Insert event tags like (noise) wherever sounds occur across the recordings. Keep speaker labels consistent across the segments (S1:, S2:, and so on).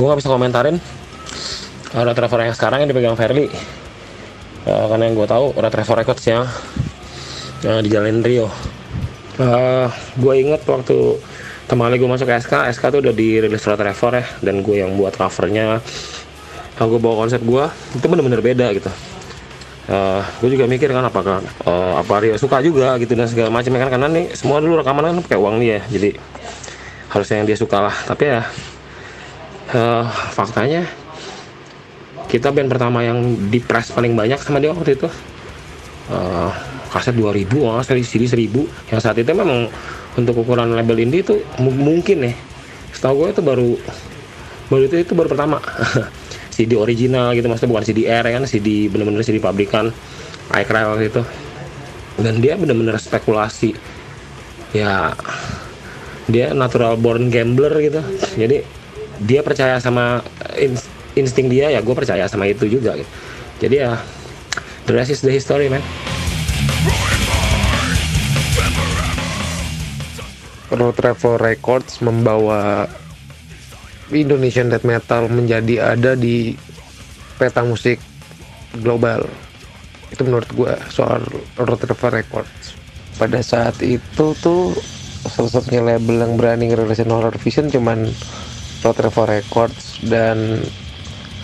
S1: gue nggak bisa komentarin. Red Revo yang sekarang yang dipegang Fairly uh, karena yang gue tahu Red Revo Records yang uh, di Jalan Rio. Uh, gue inget waktu teman gue masuk SK SK tuh udah dirilis Red Revo ya dan gue yang buat covernya. Uh, bawa konsep gue itu bener-bener beda gitu. Uh, gue juga mikir kan apakah uh, apa Rio suka juga gitu dan segala macam kan karena nih semua dulu rekaman kan pakai uang dia jadi harusnya yang dia suka lah. Tapi ya uh, faktanya kita band pertama yang di press paling banyak sama dia waktu itu. Uh, kaset 2000 oh, CD 1000 yang saat itu memang untuk ukuran label indie itu mungkin nih setahu gue itu baru baru itu itu baru pertama. (laughs) CD original gitu maksudnya bukan CD R ya kan CD bener-bener CD pabrikan iCry waktu itu. Dan dia bener-bener spekulasi. Ya dia natural born gambler gitu. Jadi dia percaya sama insting dia ya gue percaya sama itu juga gitu. jadi ya the rest is the history man.
S2: Road Travel Records membawa Indonesian death metal menjadi ada di peta musik global. Itu menurut gue soal Road Travel Records. Pada saat itu tuh satu-satunya label yang berani ngerilisin horror vision cuman Road Travel Records dan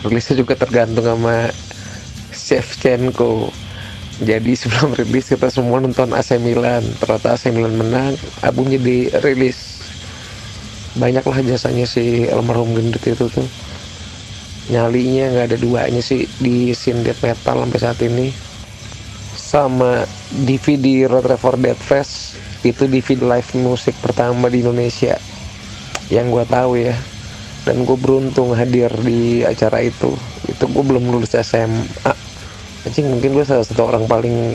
S2: rilisnya juga tergantung sama Shevchenko jadi (laughs) sebelum rilis kita semua nonton AC Milan. Ternyata AC Milan menang album jadi rilis banyaklah jasanya si almarhum gendut itu tuh. Nyalinya nggak ada duanya sih di scene death metal sampai saat ini. Sama DVD Road Refor Dead Fest itu DVD live musik pertama di Indonesia. Yang gue tahu ya dan gue beruntung hadir di acara itu. Itu gue belum lulus SMA anjing mungkin gue salah satu orang paling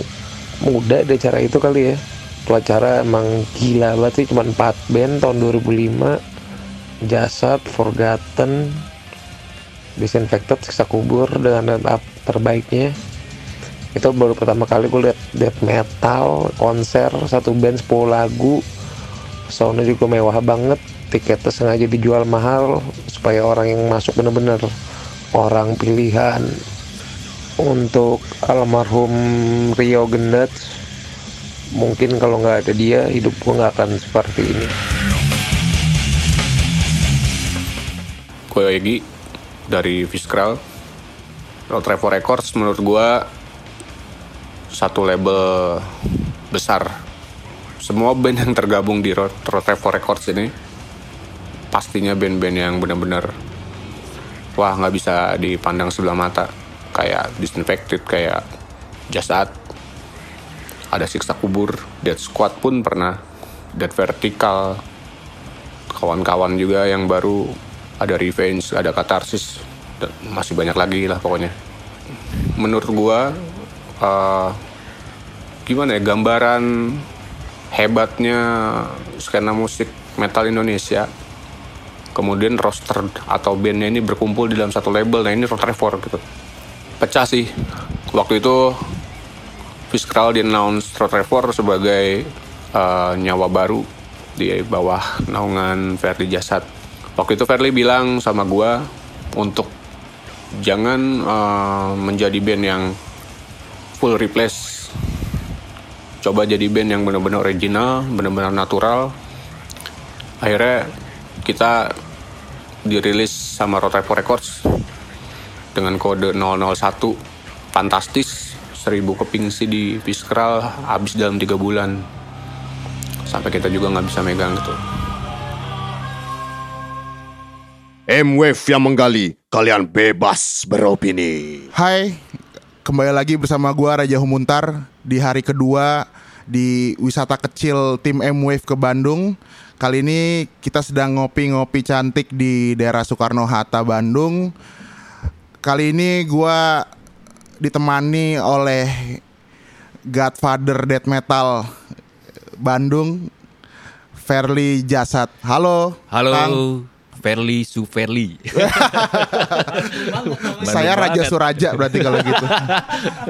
S2: muda di acara itu kali ya. Itu acara emang gila banget sih cuma 4 band tahun 2005 Jasad, Forgotten Disinfected, Siksa Kubur dengan up terbaiknya. Itu baru pertama kali gue liat death metal konser satu band 10 lagu. Soundnya juga mewah banget tiketnya sengaja dijual mahal supaya orang yang masuk bener-bener orang pilihan. Untuk almarhum Rio Gendat mungkin kalau nggak ada dia hidup gue nggak akan seperti ini.
S3: Gue Egi dari Fiskral. Road Revo Records menurut gue satu label besar. Semua band yang tergabung di Road, Records ini pastinya band-band yang benar-benar wah nggak bisa dipandang sebelah mata. Kayak Disinfected kayak Jasad ada Siksa Kubur Dead Squad pun pernah Dead Vertical kawan-kawan juga yang baru ada Revenge ada Catharsis dan masih banyak lagi lah pokoknya. Menurut gua uh, gimana ya gambaran hebatnya skena musik metal Indonesia kemudian roster atau bandnya ini berkumpul di dalam satu label. Nah ini Trevor gitu. Pecah sih. Waktu itu Fiskal di announce Trevor sebagai uh, nyawa baru di bawah naungan Ferdi Jasad. Waktu itu Ferdi bilang sama gua untuk jangan uh, menjadi band yang full replace. Coba jadi band yang benar-benar original benar-benar natural. Akhirnya kita dirilis sama Rotepo Records dengan kode 001 fantastis 1000 keping sih di Fiskral habis dalam tiga bulan sampai kita juga nggak bisa megang gitu
S4: M-Wave yang menggali, kalian bebas beropini.
S5: Hai, kembali lagi bersama gua Raja Humuntar di hari kedua di wisata kecil tim M-Wave ke Bandung. Kali ini kita sedang ngopi-ngopi cantik di daerah Soekarno-Hatta, Bandung. Kali ini gua ditemani oleh Godfather Death Metal Bandung, Fairly Jasad. Halo.
S6: Halo.
S5: Kang.
S6: Fairly Sufairly. (laughs)
S5: Saya Raja Suraja berarti kalau gitu.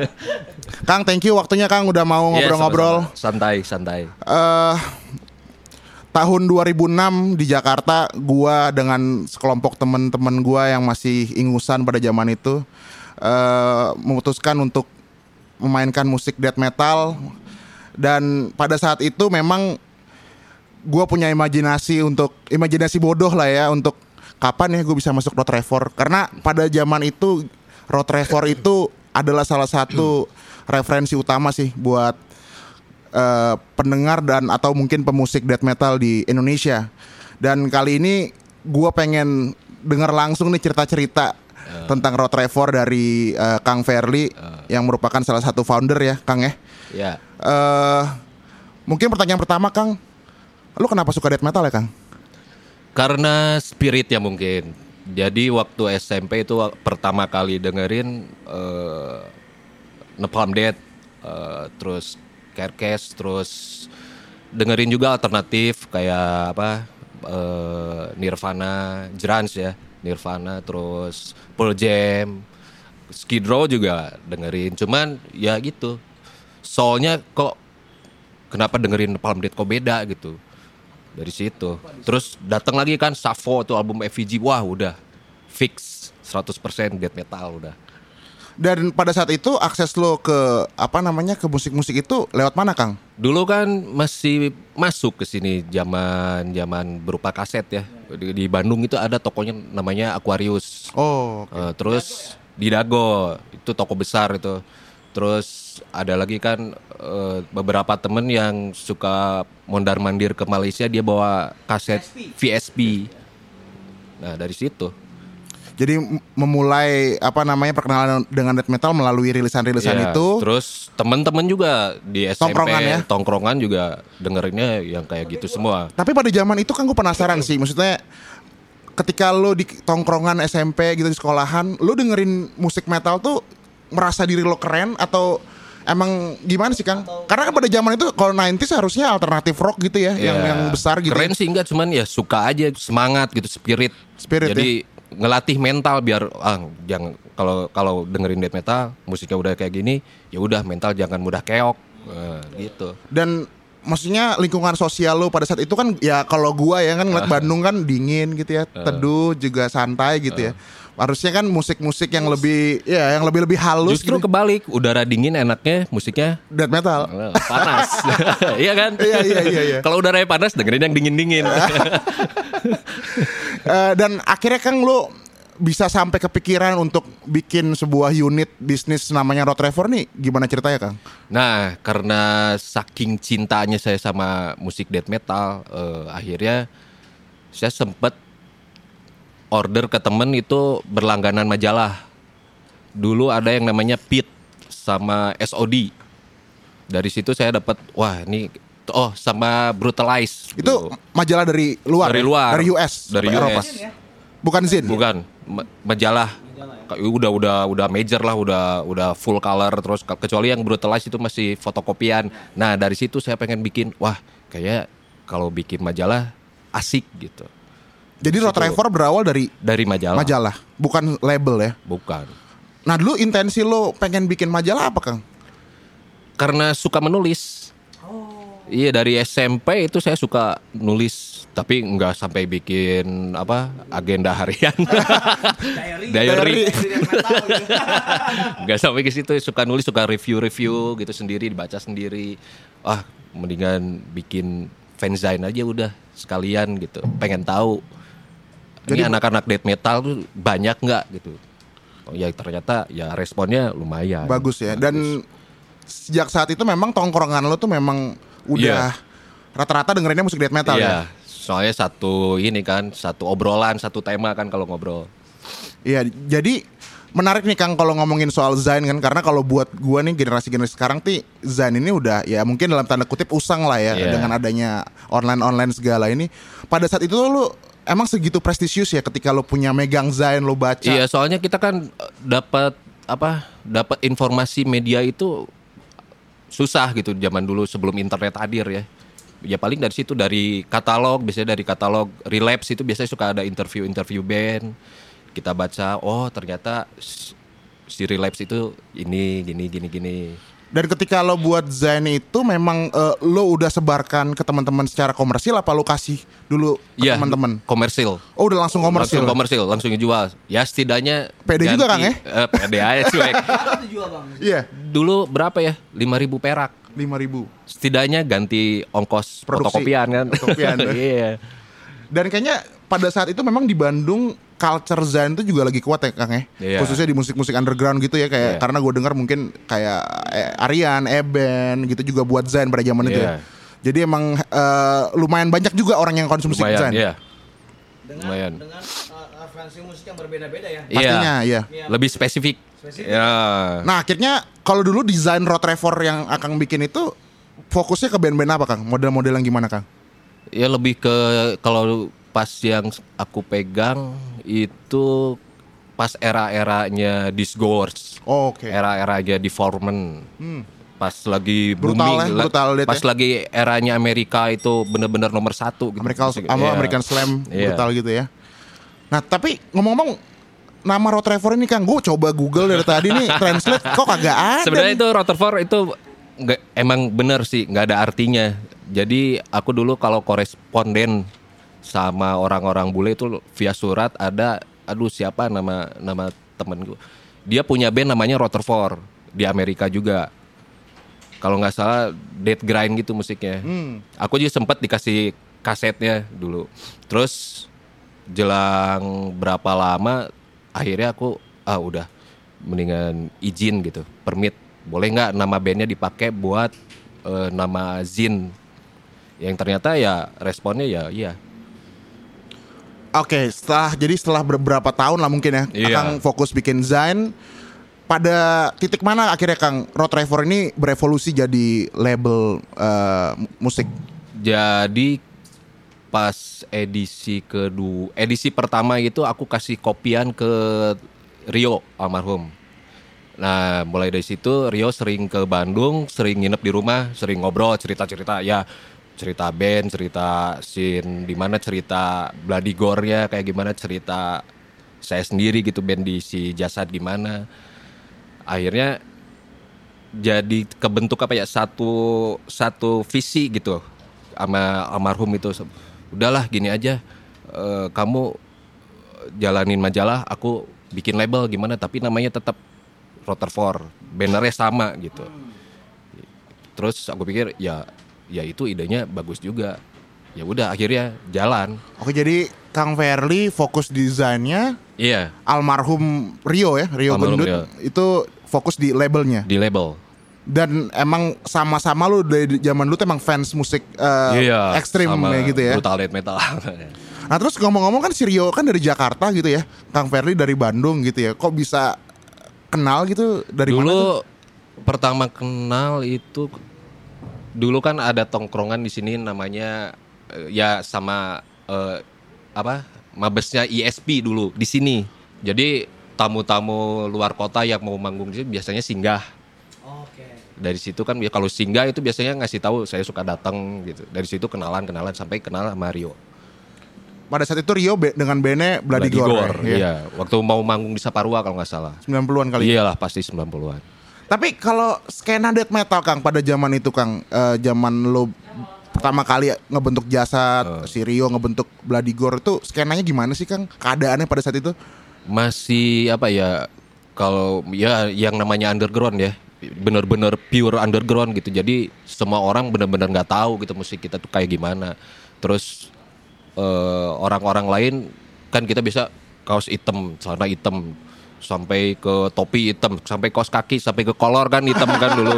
S5: (laughs) Kang, thank you waktunya Kang udah mau
S6: Iya,
S5: ngobrol-ngobrol.
S6: sama-sama. santai, santai.
S5: eh tahun 2006 di Jakarta gua dengan sekelompok teman-teman gua yang masih ingusan pada zaman itu eh, memutuskan untuk memainkan musik death metal. Dan pada saat itu memang gua punya imajinasi untuk imajinasi bodoh lah ya untuk kapan ya gue bisa masuk Road Trevor karena pada zaman itu Road Trevor itu adalah salah satu referensi utama sih buat eh, pendengar dan atau mungkin pemusik death metal di Indonesia. Dan kali ini gua pengen dengar langsung nih cerita-cerita tentang Road Trevor dari eh, Kang Fairly yang merupakan salah satu founder ya, Kang ya.
S6: Ya.
S5: Eh mungkin pertanyaan pertama, Kang. Lu kenapa suka death metal ya, Kang?
S6: Karena spirit ya mungkin. Jadi waktu SMP itu pertama kali dengerin eh Napalm Death, eh, terus Carcass, terus dengerin juga alternatif kayak apa eh, Nirvana, Grunge ya, Nirvana, terus Pearl Jam, Skid Row juga dengerin. Cuman ya gitu, soalnya kok kenapa dengerin Napalm Death kok beda gitu dari situ. Terus datang lagi kan Savo tuh album FVG, wah udah fix 100% death metal udah.
S5: Dan pada saat itu akses lo ke apa namanya ke musik-musik itu lewat mana, Kang?
S6: Dulu kan masih masuk ke sini zaman zaman berupa kaset ya. Di, di Bandung itu ada tokonya namanya Aquarius.
S5: Oh,
S6: Eh, terus di Dago itu toko besar itu. Terus ada lagi kan eh, beberapa temen yang suka mondar mandir ke Malaysia dia bawa kaset VSP. Nah dari situ.
S5: Jadi memulai apa namanya perkenalan dengan death metal melalui rilisan-rilisan
S6: Iya,
S5: itu.
S6: Terus temen-temen juga di SMP
S5: Tongkrongan ya?
S6: tongkrongan juga dengerinnya yang kayak gitu semua.
S5: Tapi pada zaman itu kan gue penasaran sih, maksudnya ketika lo di tongkrongan SMP gitu di sekolahan, lo dengerin musik metal tuh merasa diri lo keren atau emang gimana sih Kang? Karena kan pada zaman itu kalau 90s harusnya alternatif rock gitu ya, yang
S6: Ya,
S5: yang besar gitu.
S6: Keren sih enggak cuman ya suka aja semangat gitu spirit.
S5: Spirit, ya.
S6: Ngelatih mental biar ah jangan kalau kalau dengerin death metal musiknya udah kayak gini ya udah mental jangan mudah keok Eh, gitu.
S5: Dan maksudnya lingkungan sosial lo pada saat itu kan ya kalau gua ya kan ngeliat. (laughs) Bandung kan dingin gitu ya, teduh juga santai gitu ya.
S6: Ah.
S5: Harusnya kan musik-musik yang lebih ya yang lebih lebih halus
S6: Justru
S5: gitu.
S6: kebalik, udara dingin enaknya musiknya
S5: death metal.
S6: eh, panas. (laughs) Iya kan?
S5: Iya, iya, iya, iya.
S6: Kalau udaranya panas dengerin yang dingin-dingin. (laughs)
S5: Eh, dan akhirnya Kang lu bisa sampai kepikiran untuk bikin sebuah unit bisnis namanya Road Trevor nih gimana ceritanya Kang?
S6: Nah, karena saking cintanya saya sama musik death metal, eh, akhirnya saya sempat order ke temen itu berlangganan majalah. Dulu ada yang namanya Pit sama SOD. Dari situ saya dapat, wah ini, oh sama Brutalize.
S5: Itu majalah dari luar,
S6: dari
S5: ya?
S6: luar,
S5: dari US,
S6: dari US.
S5: Eropa. Bukan Zin.
S6: Bukan ma- majalah. Kayak Udah udah udah major lah, udah udah full color terus ke- kecuali yang brutalize itu masih fotokopian. Nah, dari situ saya pengen bikin wah, kayak kalau bikin majalah asik gitu.
S5: Jadi Road Trevor berawal dari
S6: Dari majalah.
S5: majalah, bukan label ya.
S6: Bukan.
S5: Nah dulu intensi lo pengen bikin majalah apa Kang?
S6: Karena suka menulis. Iya dari SMP itu saya suka nulis tapi nggak sampai bikin apa agenda harian. (laughs) Diary. (laughs) Nggak sampai ke situ suka nulis suka review-review gitu sendiri dibaca sendiri. Ah mendingan bikin fanzine aja udah sekalian gitu. Pengen tahu. Ini anak-anak death metal tuh banyak nggak gitu. Oh ya ternyata ya responnya lumayan.
S5: Bagus ya. Dan sejak saat itu memang tongkrongan lo tuh memang udah
S6: Iya.
S5: rata-rata dengerinnya musik death metal
S6: Iya,
S5: ya.
S6: soalnya satu ini kan, satu obrolan, satu tema kan kalau ngobrol.
S5: Iya, jadi menarik nih Kang kalau ngomongin soal Zain kan karena kalau buat gua nih generasi-generasi sekarang ti Zain ini udah ya mungkin dalam tanda kutip usang lah ya
S6: Iya.
S5: dengan adanya online-online segala ini. Pada saat itu lu emang segitu prestisius ya ketika lu punya megang Zain lu baca.
S6: Iya, soalnya kita kan eh, dapat apa? Dapat informasi media itu susah gitu zaman dulu sebelum internet hadir ya. Ya paling dari situ dari katalog, biasanya dari katalog relapse itu biasanya suka ada interview-interview band. Kita baca, oh ternyata si relapse itu ini gini gini gini.
S5: Dan ketika lo buat Zain itu memang eh, lo udah sebarkan ke teman-teman secara komersil apa lo kasih dulu ke
S6: Iya,
S5: teman-teman?
S6: komersil.
S5: Oh udah langsung komersil.
S6: Langsung komersil, langsung dijual. Ya setidaknya
S5: Pede juga, Kang, ya?
S6: Eh, pede aja cuek.
S5: Iya,
S6: Dulu berapa ya? 5000 perak.
S5: lima ribu.
S6: Setidaknya ganti ongkos
S5: Produksi.
S6: fotokopian kan.
S5: Fotokopian. (laughs)
S6: Iya.
S5: Dan kayaknya pada saat itu memang di Bandung culture Zain itu juga lagi kuat ya Kang ya.
S6: Iya.
S5: Khususnya di musik-musik underground gitu ya kayak
S6: Iya.
S5: karena gue dengar mungkin kayak eh, Aryan, Eben gitu juga buat Zain pada zaman itu ya.
S6: Iya.
S5: Jadi emang eh, lumayan banyak juga orang yang konsumsi
S6: Lumayan,
S5: Zain.
S6: iya.
S7: dengan
S6: Lumayan.
S7: dengan uh, referensi musik yang berbeda-beda ya.
S5: Pastinya
S6: Iya.
S5: ya.
S6: Lebih spesifik. Ya.
S5: Nah akhirnya kalau dulu desain Road Trevor yang akan bikin itu fokusnya ke band-band apa Kang? Model-model yang gimana Kang?
S6: Ya lebih ke kalau pas yang aku pegang itu pas era-eranya Disgorge.
S5: Oh, Oke.
S6: Era-eranya Deformment. Pas lagi
S5: Brutal
S6: booming,
S5: ya, brutal
S6: pas
S5: ya.
S6: lagi eranya Amerika itu bener-bener nomor satu. Gitu. Musik-
S5: sama
S6: iya.
S5: American Slam
S6: Iya.
S5: brutal gitu ya. Nah tapi ngomong-ngomong nama Road Trevor ini Kang, gue coba Google dari tadi nih (laughs) translate kok kagak ada. (laughs)
S6: Sebenarnya itu Rutherford itu nggak emang bener sih nggak ada artinya. Jadi aku dulu kalau koresponden sama orang-orang bule itu via surat ada aduh siapa nama nama temen gue. Dia punya band namanya Rutherford di Amerika juga. Kalau nggak salah Dead Grind gitu musiknya. Aku juga sempat dikasih kasetnya dulu. Terus jelang berapa lama akhirnya aku ah udah mendingan izin gitu permit boleh nggak nama bandnya dipakai buat eh, nama Zin yang ternyata ya responnya ya iya
S5: Oke, setelah jadi setelah beberapa tahun lah mungkin ya,
S6: Iya.
S5: Kang fokus bikin Zain. Pada titik mana akhirnya Kang Road Trevor ini berevolusi jadi label eh, musik?
S6: jadi pas edisi kedua edisi pertama itu aku kasih kopian ke Rio almarhum nah mulai dari situ Rio sering ke Bandung sering nginep di rumah sering ngobrol cerita cerita ya cerita band cerita scene di mana cerita Bloody Gore-nya kayak gimana cerita saya sendiri gitu band di si jasad gimana akhirnya jadi kebentuk apa ya satu satu visi gitu sama almarhum itu. Udahlah gini aja eh, kamu jalanin majalah aku bikin label gimana tapi namanya tetap Rutherford bannernya sama gitu. Terus aku pikir ya ya itu idenya bagus juga ya udah akhirnya jalan
S5: Oke, jadi Kang Verly fokus desainnya,
S6: iya
S5: almarhum Rio ya, Rio
S6: Almarhum
S5: Gendut
S6: Rio.
S5: itu fokus di labelnya.
S6: di label
S5: Dan emang sama-sama lu dari zaman dulu tuh emang fans musik eh,
S6: iya
S5: ekstrim
S6: sama
S5: kayak gitu ya.
S6: brutal death metal (laughs)
S5: Nah terus ngomong-ngomong kan si Rio kan dari Jakarta gitu ya, Kang Verly dari Bandung gitu ya. Kok bisa kenal gitu dari mana? tuh?
S6: dulu pertama kenal itu dulu kan ada tongkrongan di sini namanya eh, ya sama eh, apa mabesnya ISP dulu di sini. Jadi tamu-tamu luar kota yang mau manggung di sini biasanya singgah.
S7: Oke.
S6: dari situ kan ya kalau singgah itu biasanya ngasih tahu saya suka datang gitu. Dari situ kenalan kenalan sampai kenal sama Rio.
S5: Pada saat itu Rio be- dengan Bloody Gore,
S6: Gore,
S5: ya.
S6: iya. Waktu mau manggung di Saparua kalau nggak salah.
S5: 90-an kali.
S6: iyalah pasti 90-an
S5: Tapi kalau skena death metal Kang pada zaman itu Kang, eh, zaman lo pertama kali ngebentuk jasad, si Rio ngebentuk Bloody Gore itu skenanya gimana sih Kang? Keadaannya pada saat itu?
S6: masih apa ya kalau ya yang namanya underground ya bener-bener pure underground gitu jadi semua orang bener-bener nggak tahu gitu musik kita tuh kayak gimana terus eh, orang-orang lain kan kita bisa kaos hitam celana hitam sampai ke topi hitam sampai kaos kaki sampai ke kolor kan hitam kan dulu.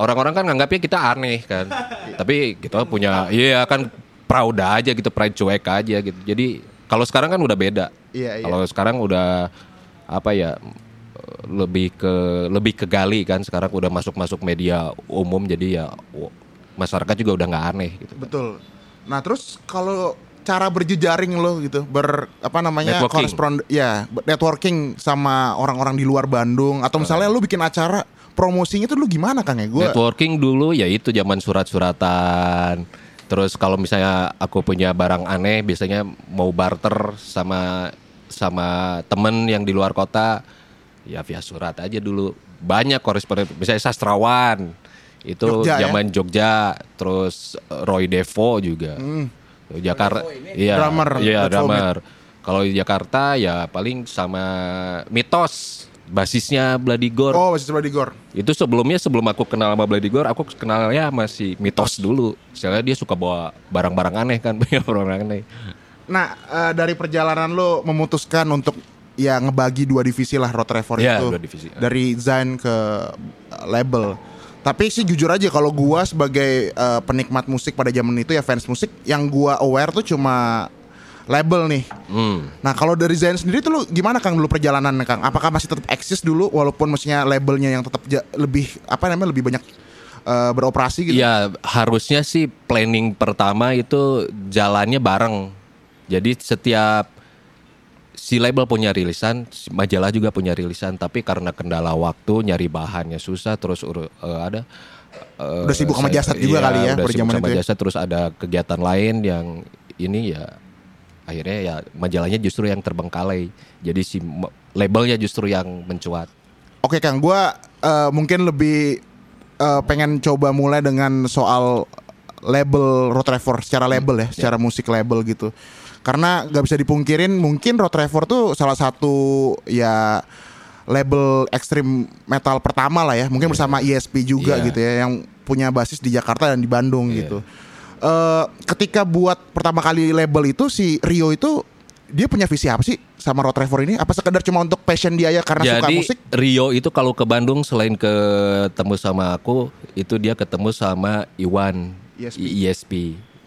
S6: Orang-orang kan nganggapnya kita aneh kan. Tapi kita punya iya kan proud aja gitu pride cuek aja gitu. Jadi kalau sekarang kan udah beda.
S5: Iya, iya.
S6: kalau sekarang udah apa ya lebih ke lebih ke gali kan. Sekarang udah masuk masuk media umum jadi ya masyarakat juga udah nggak aneh gitu.
S5: Betul. Nah, terus kalau cara berjejaring lo gitu, ber apa namanya?
S6: Networking.
S5: korespond ya, networking sama orang-orang di luar Bandung atau misalnya lo bikin acara promosinya tuh lu gimana Kang ya? Gua
S6: Networking dulu ya itu zaman surat-suratan. Terus kalau misalnya aku punya barang aneh, biasanya mau barter sama sama temen yang di luar kota, ya via surat aja dulu. banyak koresponden misalnya sastrawan itu
S5: Jogja, ya?
S6: zaman Jogja terus Roy Devo juga Jakarta iya.
S5: Drummer,
S6: iya drummer. Kalau di Jakarta ya paling sama Mitos. Basisnya Bloody Gore.
S5: Oh, masih sebelah di Gor.
S6: itu sebelumnya sebelum aku kenal sama Bloody Gore aku kenalnya masih Mitos dulu. Soalnya dia suka bawa barang-barang aneh kan (laughs) punya barang aneh.
S5: Nah, eh, dari perjalanan lo memutuskan untuk ya ngebagi dua divisi lah Road Trevor
S6: Iya,
S5: itu.
S6: dua divisi.
S5: Dari Zain ke label. Tapi sih jujur aja kalau gua sebagai eh, penikmat musik pada zaman itu ya fans musik yang gua aware tuh cuma label nih.
S6: hmm.
S5: Nah, kalau dari Zain sendiri tuh lu gimana Kang dulu perjalanannya Kang? Apakah masih tetap eksis dulu walaupun maksudnya labelnya yang tetap ja- lebih apa namanya lebih banyak eh, beroperasi gitu?
S6: Ya harusnya sih planning pertama itu jalannya bareng. Jadi setiap si label punya rilisan, si majalah juga punya rilisan, tapi karena kendala waktu nyari bahannya susah, terus uru- eh, ada eh,
S5: Udah sibuk sama jasad juga
S6: iya,
S5: kali ya,
S6: udah sibuk sama
S5: itu ya.
S6: jasad, terus ada kegiatan lain yang ini ya akhirnya ya majalahnya justru yang terbengkalai. Jadi si labelnya justru yang mencuat.
S5: Oke Kang, gua eh, mungkin lebih eh, pengen coba mulai dengan soal label Road Trevor secara label ya, secara musik label gitu. Karena nggak bisa dipungkirin mungkin Road Trevor tuh salah satu ya label ekstrim metal pertama lah ya, mungkin bersama ESP juga
S6: Iya.
S5: gitu ya, yang punya basis di Jakarta dan di Bandung
S6: Iya.
S5: gitu. Eh, ketika buat pertama kali label itu si Rio itu dia punya visi apa sih sama Road Trevor ini? Apa sekedar cuma untuk passion dia ya karena suka
S6: Jadi
S5: musik?
S6: Rio itu kalau ke Bandung selain ketemu sama aku, itu dia ketemu sama Iwan
S5: ESP.
S6: ISP.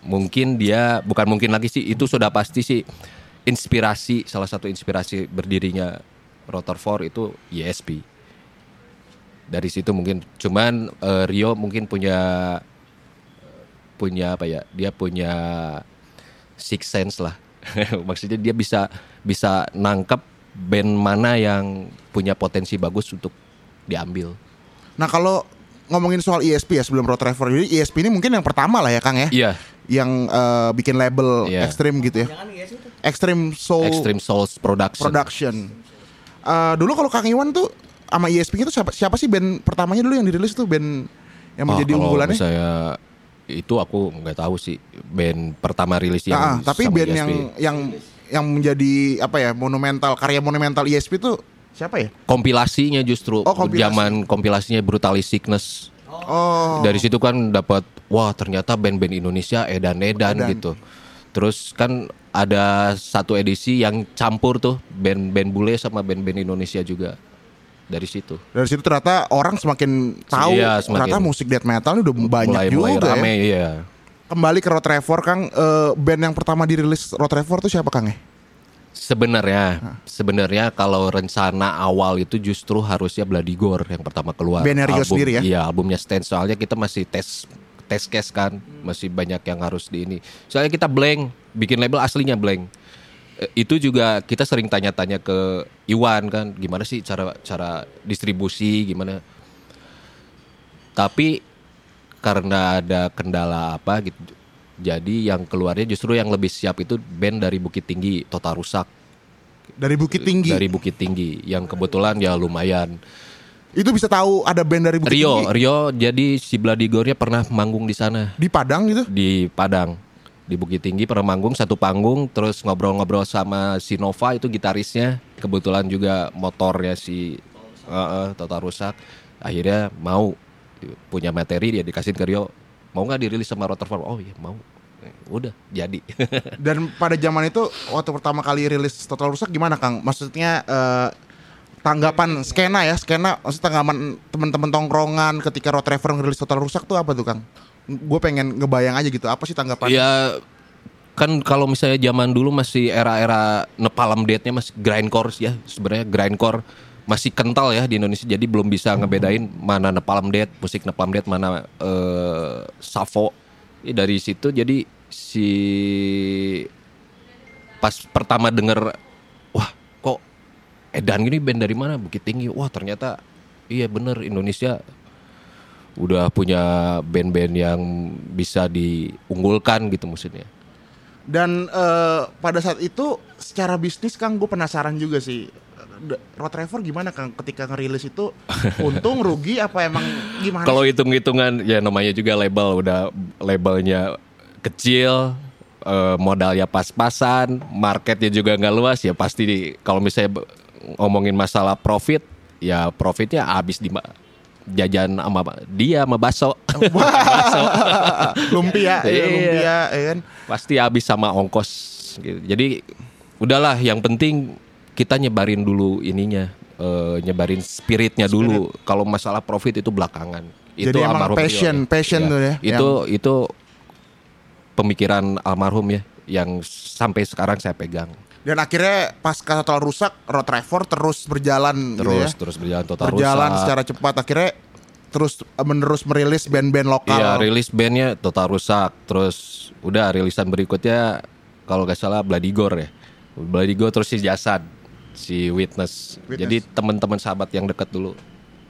S6: Mungkin dia bukan mungkin lagi sih, itu sudah pasti sih inspirasi salah satu inspirasi berdirinya Rotorfor itu ISP. Dari situ mungkin cuman eh, Rio mungkin punya punya apa ya? Dia punya six sense lah. (laughs) Maksudnya dia bisa bisa nangkep band mana yang punya potensi bagus untuk diambil.
S5: Nah kalau ngomongin soal ESP ya sebelum Road Trevor jadi ESP ini mungkin yang pertama lah ya Kang ya
S6: Iya,
S5: yang eh, bikin label
S6: Iya.
S5: ekstrim gitu ya
S7: Jangan ya.
S5: Extreme Soul
S6: Extreme Souls Production.
S5: Production Eh, dulu kalau Kang Iwan tuh sama ESP itu siapa, siapa sih band pertamanya dulu yang dirilis tuh band yang
S6: Ah,
S5: menjadi
S6: kalau
S5: unggulannya
S6: Saya itu aku nggak tahu sih band pertama rilis yang
S5: Ah, tapi
S6: sama
S5: band
S6: ESP.
S5: yang yang yang menjadi apa ya monumental karya monumental ESP itu siapa ya
S6: kompilasinya justru
S5: Oh, kompilasi.
S6: zaman kompilasinya Brutally Sickness.
S5: Oh
S6: Dari situ kan dapat wah ternyata band-band Indonesia edan-edan
S5: Edan.
S6: gitu. Terus kan ada satu edisi yang campur tuh band-band bule sama band-band Indonesia juga. Dari situ.
S5: dari situ ternyata orang semakin tahu
S6: Iya, semakin-
S5: ternyata musik death metal udah banyak
S6: mulai
S5: juga
S6: mulai
S5: ya.
S6: rame iya.
S5: kembali ke Road Trevor Kang eh, band yang pertama dirilis Road Trevor tuh siapa Kang ya
S6: Sebenarnya, sebenarnya kalau rencana awal itu justru harusnya Bloody Gore yang pertama keluar.
S5: Bandnya Rio sendiri ya?
S6: Iya, albumnya Stand. Soalnya kita masih tes tes case kan, masih banyak yang harus di ini. Soalnya kita blank, bikin label aslinya blank. Eh, Itu juga kita sering tanya-tanya ke Iwan kan, gimana sih cara cara distribusi, gimana. Tapi karena ada kendala apa gitu, jadi yang keluarnya justru yang lebih siap itu band dari Bukit Tinggi, Total Rusak
S5: dari Bukit Tinggi
S6: dari Bukit Tinggi yang kebetulan ya lumayan.
S5: itu bisa tahu ada band dari Bukit
S6: Rio,
S5: Tinggi
S6: Rio jadi si Bladigornya pernah manggung di sana
S5: di Padang gitu
S6: di Padang. Di Bukit Tinggi pernah manggung satu panggung terus ngobrol-ngobrol sama si Nova itu gitarisnya. Kebetulan juga motornya si eh, eh, Total Rusak. Akhirnya mau punya materi dia dikasih ke Rio. Mau nggak dirilis sama Rotorform? Oh iya mau. Udah jadi. (laughs)
S5: dan pada zaman itu waktu pertama kali rilis Total Rusak gimana Kang? Maksudnya eh, tanggapan skena ya skena maksudnya tanggapan teman-teman tongkrongan ketika Road Trevor ngerilis Total Rusak tuh apa tuh Kang? Gue pengen ngebayang aja gitu apa sih tanggapan?
S6: Ya kan kalau misalnya zaman dulu masih era-era Nepalm Death-nya masih grindcore ya sebenarnya grindcore masih kental ya di Indonesia jadi belum bisa ngebedain mana Nepalm Death musik Nepalm Death mana eh Savo dari situ jadi si pas pertama denger wah kok Edan gini band dari mana? Bukit Tinggi. Wah ternyata iya bener Indonesia udah punya band-band yang bisa diunggulkan gitu maksudnya.
S5: dan eh, pada saat itu secara bisnis Kang gue penasaran juga sih Road Trevor gimana Kang ketika ngerilis itu untung rugi apa emang gimana?
S6: Kalau hitung-hitungan ya namanya juga label udah labelnya kecil, eh, modalnya pas-pasan, marketnya juga nggak luas ya pasti di- kalau misalnya ngomongin masalah profit ya profitnya habis di jajan sama dia sama baso. (laughs)
S5: lumpia, (laughs) iya,
S6: Iya.
S5: lumpia, ya kan?
S6: pasti habis sama ongkos gitu. Jadi udahlah yang penting kita nyebarin dulu ininya eh, nyebarin spiritnya dulu. Kalau masalah profit itu belakangan. Itu
S5: Jadi emang
S6: almarhum Rio
S5: passion,
S6: ya.
S5: passion
S6: Ya.
S5: tuh ya,
S6: Itu itu pemikiran almarhum ya yang sampai sekarang saya pegang.
S5: Dan akhirnya pas total rusak, Road Trevor terus berjalan gitu
S6: Terus
S5: ya.
S6: terus berjalan total
S5: berjalan
S6: rusak.
S5: secara cepat akhirnya terus menerus merilis band-band lokal.
S6: Iya, rilis bandnya total rusak. Terus udah rilisan berikutnya kalau nggak salah Bloody Gore ya. Bloody Gore terus si Jasad, si Witness.
S5: Witness.
S6: Jadi teman-teman sahabat yang dekat dulu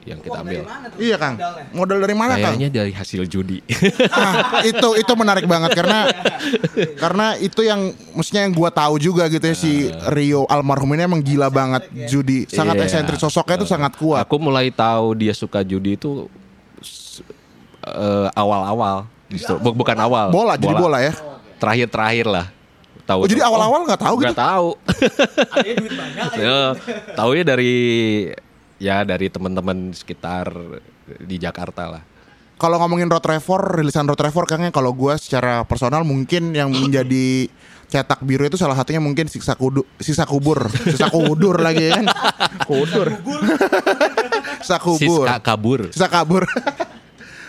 S6: yang kita
S7: dari
S6: ambil.
S7: mana tuh
S5: Iya Kang.
S7: modalnya?
S5: Modal dari mana Kang?
S6: Kayaknya dari hasil judi.
S5: Ah, itu itu menarik banget karena (laughs) karena itu yang maksudnya yang gua tahu juga gitu ya si Rio almarhum ini emang gila banget judi sangat
S6: Iya.
S5: eksentrik sosoknya itu sangat kuat
S6: Aku mulai tahu dia suka judi itu eh, awal-awal. Justru Bu- bukan awal.
S5: bola jadi bola ya
S6: Terakhir-terakhir lah. Tahu
S5: oh jadi awal-awal nggak tahu gitu
S6: Nggak tahu.
S7: Ada duit banyak.
S6: ya, taunya dari ya dari teman-teman sekitar di Jakarta lah.
S5: kalau ngomongin Road Trevor rilisan Road Trevor Kang ya kalau gua secara personal mungkin yang menjadi cetak biru itu salah satunya mungkin siksa kudu sisa kubur sisa kudur lagi ya kan kudur sisa kubur
S6: Siska kabur.
S5: sisa kabur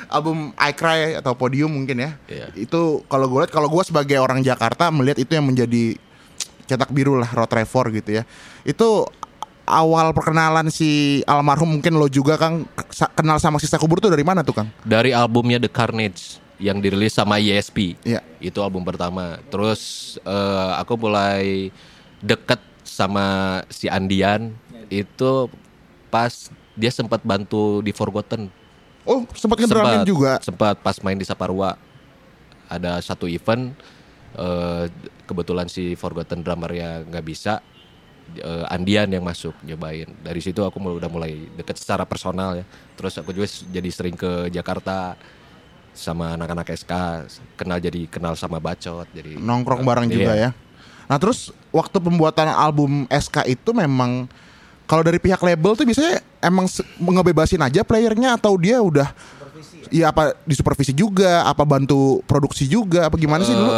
S5: album I Cry atau Podium mungkin ya
S6: Iya.
S5: itu kalau gue lihat kalau gue sebagai orang Jakarta melihat itu yang menjadi cetak biru lah Road Trevor gitu ya itu awal perkenalan si almarhum mungkin lo juga Kang sa- kenal sama sisa kubur tuh dari mana tuh Kang
S6: Dari albumnya The Carnage yang dirilis sama YSP.
S5: Iya.
S6: Itu album pertama. Terus eh, aku mulai deket sama si Andian itu pas dia sempat bantu di Forgotten.
S5: oh sempat ngedrumin juga
S6: Sempat pas main di Saparua. Ada satu event eh, kebetulan si Forgotten drummer ya nggak bisa eh, Andian yang masuk nyobain. Dari situ aku mulai- udah mulai deket secara personal ya. Terus aku juga jadi sering ke Jakarta sama anak-anak SK, kenal jadi kenal sama Bacot. Jadi
S5: nongkrong bareng juga
S6: Iya.
S5: ya nah terus waktu pembuatan album SK itu memang kalau dari pihak label tuh biasanya emang ngebebasin aja playernya atau dia udah Iya apa disupervisi juga, apa bantu produksi juga, apa gimana sih dulu?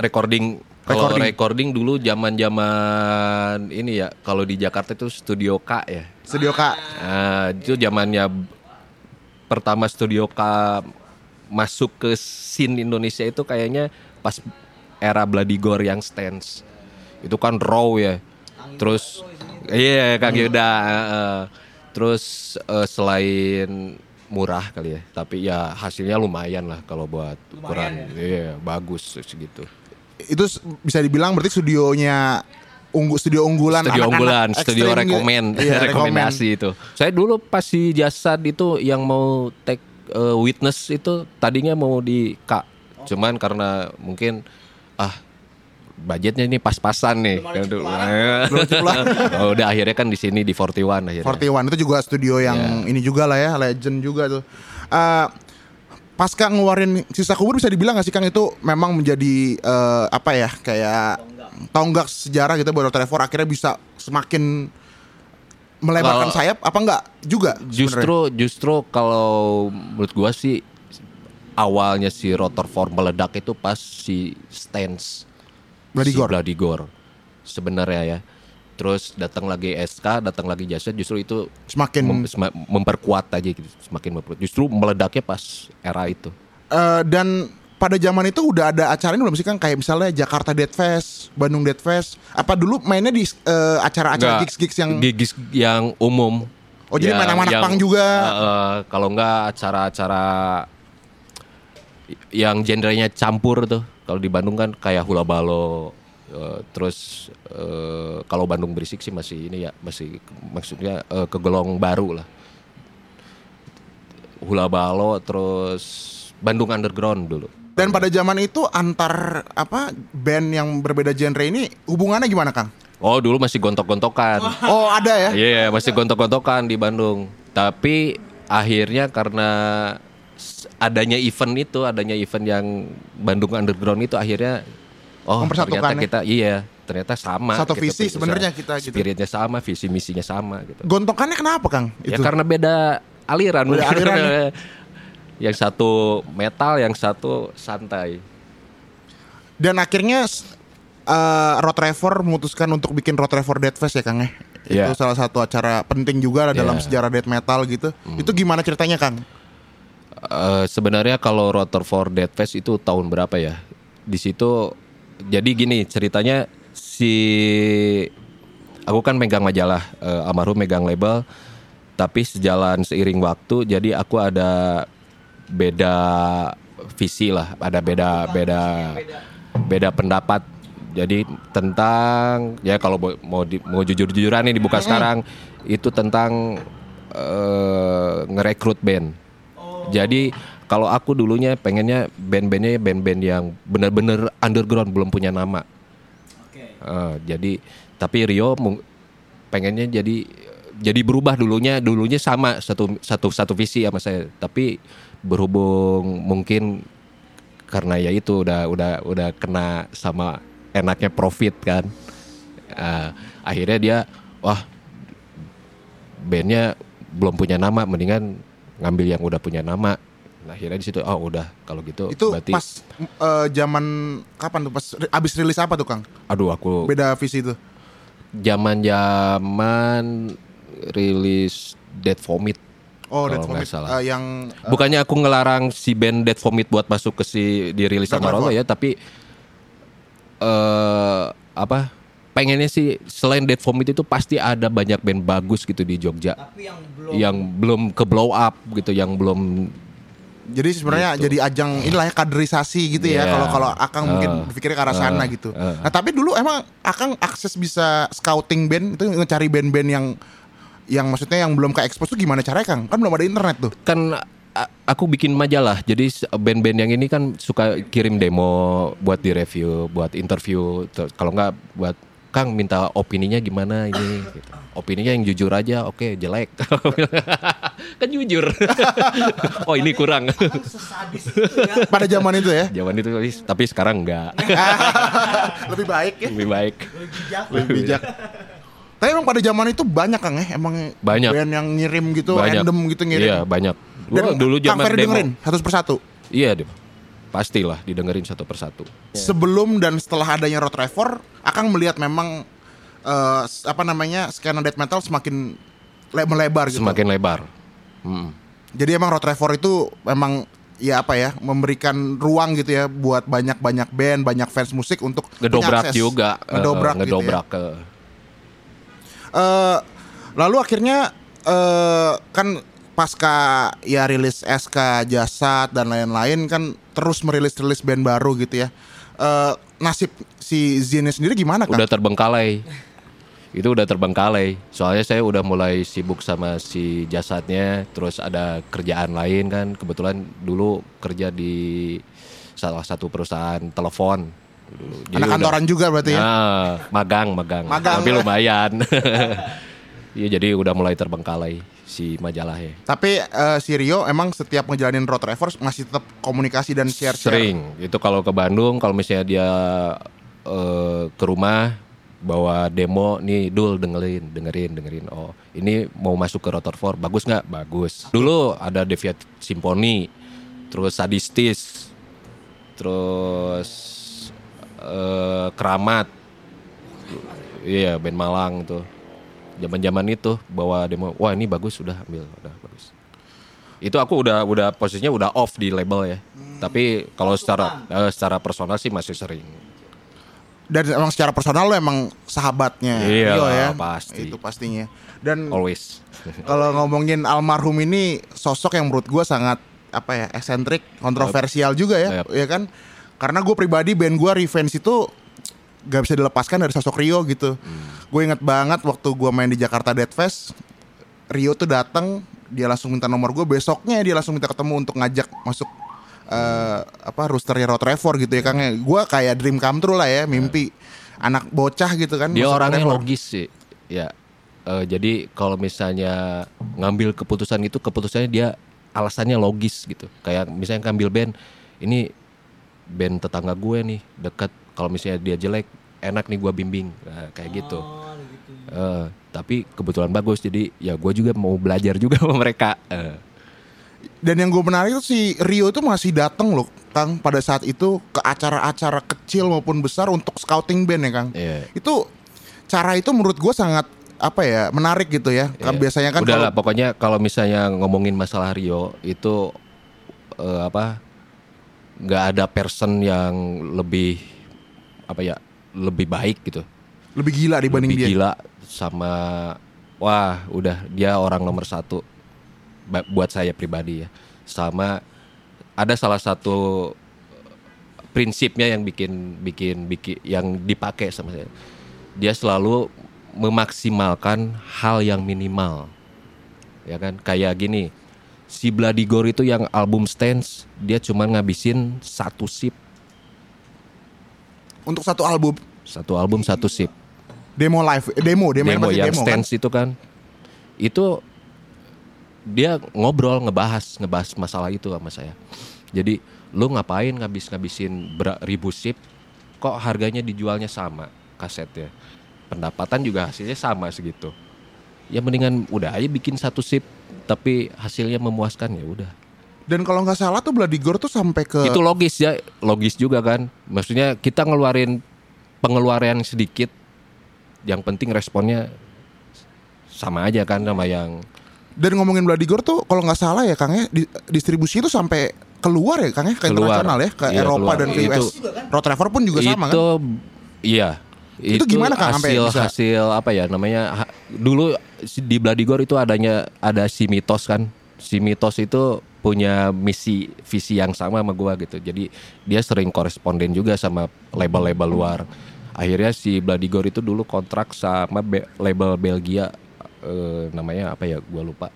S6: Recording kalau
S5: Recording.
S6: recording dulu zaman-zaman ini ya kalau di Jakarta itu Studio K ya.
S5: Studio Kak.
S6: Nah, itu zamannya pertama Studio K masuk ke scene Indonesia itu kayaknya pas era Bloody Gore yang stance. Itu kan raw ya. Terus iya Kang Yuda. terus eh, selain murah kali ya, tapi ya hasilnya lumayan lah kalau buat ukuran. Iya, bagus segitu.
S5: Itu bisa dibilang berarti studionya unggu studio unggulan
S6: Studio unggulan, studio
S5: gitu. Iya, (laughs)
S6: rekomendasi itu. Saya dulu pas di jasad itu yang mau take uh, witness itu tadinya mau di K, cuman karena mungkin ah budgetnya ini pas-pasan nih. Aduh, (laughs) oh, udah akhirnya kan di sini di 41 akhirnya.
S5: 41 itu juga studio yang
S6: Iya.
S5: ini juga lah ya, legend juga tuh. Eh pasca ngeluarin sisa kubur bisa dibilang gak sih Kang itu memang menjadi eh, apa ya kayak tonggak sejarah gitu buat Trevor akhirnya bisa semakin melebarkan
S6: Kalau-
S5: sayap apa enggak juga?
S6: Justru justru kalau menurut gua sih awalnya si rotor form meledak itu pas si stance
S5: Bloody
S6: si
S5: Gore.
S6: Bloody Gore. sebenarnya ya. Terus datang lagi SK, datang lagi jasa justru itu
S5: Semakin-
S6: mem- sema- memperkuat aja gitu, semakin memperkuat. Justru meledaknya pas era itu.
S5: Eh, dan pada zaman itu udah ada acara ini belum sih Kang kayak misalnya Jakarta Dead Fest, Bandung Dead Fest. Apa dulu mainnya di eh, acara-acara gigs-gigs yang
S6: gigs yang umum.
S5: Oh, jadi main sama anak
S6: yang-
S5: punk juga?
S6: eh, eh, kalau enggak acara-acara yang genrenya campur tuh. Kalau di Bandung kan kayak hula balo. eh, terus eh, kalau Bandung berisik sih masih ini ya masih maksudnya eh, kegolong baru lah. Hula balo terus Bandung Underground dulu.
S5: dan pada zaman itu antar apa band yang berbeda genre ini hubungannya gimana Kang?
S6: Oh dulu masih gontok-gontokan. (laughs)
S5: Oh ada ya?
S6: Iya masih gontok-gontokan di Bandung. Tapi akhirnya karena adanya event itu, adanya event yang Bandung Underground itu akhirnya oh ternyata
S5: ya?
S6: kita iya ternyata sama.
S5: Satu
S6: gitu,
S5: visi sebenarnya kita gitu.
S6: Spiritnya sama, visi misinya sama gitu.
S5: Gontokannya kenapa Kang?
S6: Ya
S5: Itu.
S6: karena beda aliran.
S5: Beda (laughs) aliran ya?
S6: yang satu metal, yang satu santai.
S5: Dan akhirnya eh, Road Trevor memutuskan untuk bikin Road Trevor Death Fest ya Kang ya. Itu
S6: Iya.
S5: salah satu acara penting juga dalam
S6: Iya.
S5: sejarah death metal gitu. Itu gimana ceritanya Kang?
S6: Eh, sebenarnya kalau Rutherford Dead Fest itu tahun berapa ya? Di situ jadi gini ceritanya si aku kan megang majalah, eh, almarhum megang label, tapi sejalan seiring waktu jadi aku ada beda visi lah, ada beda beda beda pendapat. Jadi tentang ya kalau mau di- mau jujur-jujuran nih dibuka sekarang itu tentang eh, ngerekrut band. Jadi kalau aku dulunya pengennya band-bandnya band-band yang benar-benar underground belum punya nama. Eh, jadi tapi Rio pengennya jadi jadi berubah dulunya dulunya sama satu satu satu visi sama saya. Tapi berhubung mungkin karena ya itu udah udah udah kena sama enaknya profit kan. Eh, akhirnya dia wah bandnya belum punya nama mendingan ngambil yang udah punya nama nah, akhirnya di situ oh udah kalau gitu
S5: Itu
S6: berarti
S5: pas eh, zaman kapan tuh? Pas abis rilis apa tuh Kang?
S6: aduh aku
S5: Beda visi itu.
S6: zaman zaman rilis Dead Vomit
S5: Oh,
S6: Kalau
S5: Dead Vomit
S6: salah.
S5: eh, yang eh,
S6: Bukannya aku ngelarang si band Dead Vomit buat masuk ke si dirilis sama Rolo ya, tapi eh apa? Pengennya sih selain Dead Vomit itu pasti ada banyak band bagus gitu di Jogja
S7: Tapi yang belum
S6: yang belum ke blow up gitu, yang belum
S5: jadi sebenarnya
S6: Gitu.
S5: jadi ajang inilah ya kaderisasi gitu ya.
S6: Iya.
S5: Kalau kalau Akang mungkin
S6: Eh,
S5: berpikirnya ke arah sana
S6: eh,
S5: gitu.
S6: eh.
S5: Nah, tapi dulu emang Akang akses bisa scouting band itu ngecari band-band yang yang maksudnya yang belum ke expose tuh gimana caranya Kang? Kan belum ada internet tuh.
S6: kan a- aku bikin majalah. Jadi band-band yang ini kan suka kirim demo buat di review, buat interview. Ter- Kalau nggak buat Kang minta opininya gimana ini. Gitu. Opininya yang jujur aja, oke jelek. (laughs) kan jujur. (laughs) oh ini kurang.
S7: Kan ya. (laughs)
S5: Pada zaman itu ya.
S6: Jawaban itu tapi sekarang enggak.
S5: Lebih baik ya.
S6: Lebih baik.
S7: Bijak.
S5: Lebih bijak. Tapi emang pada zaman itu banyak Kang ya, emang
S6: Banyak.
S5: band yang ngirim gitu,
S6: banyak.
S5: random gitu ngirim.
S6: Iya, banyak.
S5: Dan
S6: Wah, dulu
S5: Kang
S6: zaman
S5: Ferry
S6: demo.
S5: dengerin satu persatu.
S6: Iya, deh. Pastilah didengerin satu persatu.
S5: Sebelum dan setelah adanya Road Trevor, Akang melihat memang s- apa namanya skena death metal semakin le- melebar gitu.
S6: Semakin lebar. Mm.
S5: Jadi emang Road Trevor itu memang ya apa ya memberikan ruang gitu ya buat banyak-banyak band, banyak fans musik untuk
S6: Ngedobrak juga. eh,
S5: ngedobrak, gitu
S6: ngedobrak
S5: ya.
S6: ke
S5: Eh, lalu akhirnya eh kan pasca ya rilis SK Jasad dan lain-lain kan terus merilis-rilis band baru gitu ya. Eh nasib si Zine sendiri gimana kan?
S6: udah terbengkalai itu udah terbengkalai soalnya saya udah mulai sibuk sama si jasadnya terus ada kerjaan lain kan kebetulan dulu kerja di salah satu perusahaan telepon. Jadi
S5: Anak
S6: udah-
S5: kantoran juga berarti ya.
S6: Nah, magang magang
S5: Magang.
S6: tapi lumayan (laughs) Iya jadi udah mulai terbengkalai si majalahnya
S5: Tapi eh, si Rio emang setiap ngejalanin road Travers masih tetap komunikasi dan share
S6: Sering. Itu kalau ke Bandung, kalau misalnya dia eh, ke rumah bawa demo nih Dul dengerin, dengerin, dengerin. Oh, ini mau masuk ke Rotorfor, bagus nggak? Bagus. Dulu ada Deviat Simponi, terus Sadistis, terus eh, Keramat. Iya, band Malang tuh. Zaman-zaman itu bawa demo, wah ini bagus sudah ambil, udah bagus itu aku udah udah posisinya udah off di label ya. Tapi kalau secara eh, secara personal sih masih sering.
S5: Dan emang secara personal lo emang sahabatnya
S6: Iya
S5: Rio ya.
S6: pasti.
S5: Itu pastinya. Dan
S6: Always. (laughs)
S5: kalau ngomongin almarhum ini sosok yang menurut gue sangat apa ya eksentrik, kontroversial juga ya,
S6: Yep.
S5: ya kan? Karena gue pribadi band gue Revenge itu gak bisa dilepaskan dari sosok Rio gitu. Gue inget banget waktu gue main di Jakarta Dead Fest, Rio tuh datang, dia langsung minta nomor gue. Besoknya dia langsung minta ketemu untuk ngajak masuk eh, apa roosternya Road Trevor gitu ya Kang. Gue kayak dream come true lah ya, mimpi. anak bocah gitu kan.
S6: Dia orangnya
S5: Trevor.
S6: logis sih. Ya. Eh, jadi kalau misalnya ngambil keputusan itu keputusannya dia alasannya logis gitu. Kayak misalnya ngambil band ini band tetangga gue nih dekat. Kalau misalnya dia jelek enak nih gue bimbing Nah, kayak gitu.
S7: Oh, gitu.
S6: Eh, tapi kebetulan bagus jadi ya gue juga mau belajar juga (laughs) sama mereka. Eh,
S5: Dan yang gue menarik itu si Rio itu masih datang loh, Kang, pada saat itu ke acara-acara kecil maupun besar untuk scouting band ya, Kang.
S6: Iya.
S5: Itu cara itu menurut gue sangat apa ya menarik gitu ya. Kan
S6: Iya.
S5: biasanya kan
S6: Udah lah
S5: kalau-
S6: pokoknya kalau misalnya ngomongin masalah Rio itu eh, apa nggak ada person yang lebih apa ya lebih baik gitu.
S5: Lebih gila dibanding
S6: lebih
S5: dia.
S6: gila sama wah udah dia orang nomor satu buat saya pribadi ya. Sama ada salah satu prinsipnya yang bikin bikin bikin yang dipakai sama saya. Dia selalu memaksimalkan hal yang minimal. Ya kan? Kayak gini si Bloody Gore itu yang album Stance dia cuma ngabisin satu sip
S5: Untuk satu album?
S6: Satu album satu sip
S5: demo live, eh, demo, demo,
S6: demo
S5: pasti
S6: yang
S5: demo kan.
S6: stance itu kan. Itu dia ngobrol ngebahas ngebahas masalah itu sama saya. Jadi lu ngapain ngabis ngabisin ribu sip kok harganya dijualnya sama kasetnya? Pendapatan juga hasilnya sama segitu. Ya mendingan udah aja bikin satu sip tapi hasilnya memuaskan ya udah
S5: Dan kalau nggak salah tuh Bloody Gore tuh sampai ke
S6: itu logis ya logis juga kan maksudnya kita ngeluarin pengeluaran sedikit yang penting responnya sama aja kan sama yang
S5: dan ngomongin Bloody Gore tuh kalau nggak salah ya Kang ya di- distribusi itu sampai keluar ya Kang ya ke
S6: Keluar.
S5: internasional ya ke
S6: Iya,
S5: Eropa
S6: keluar.
S5: dan ke
S6: Itu-
S5: US. Road Trevor pun juga sama kan.
S6: itu iya
S5: Itu gimana, Kang, sampai
S6: hasil
S5: bisa?
S6: hasil apa ya namanya ha- dulu di Bloody Gore itu adanya ada si mitos kan si mitos itu punya misi visi yang sama sama gua gitu. Jadi dia sering koresponden juga sama label-label luar. Akhirnya si Bloody Gore itu dulu kontrak sama be- label Belgia eh, namanya apa ya? Gua lupa.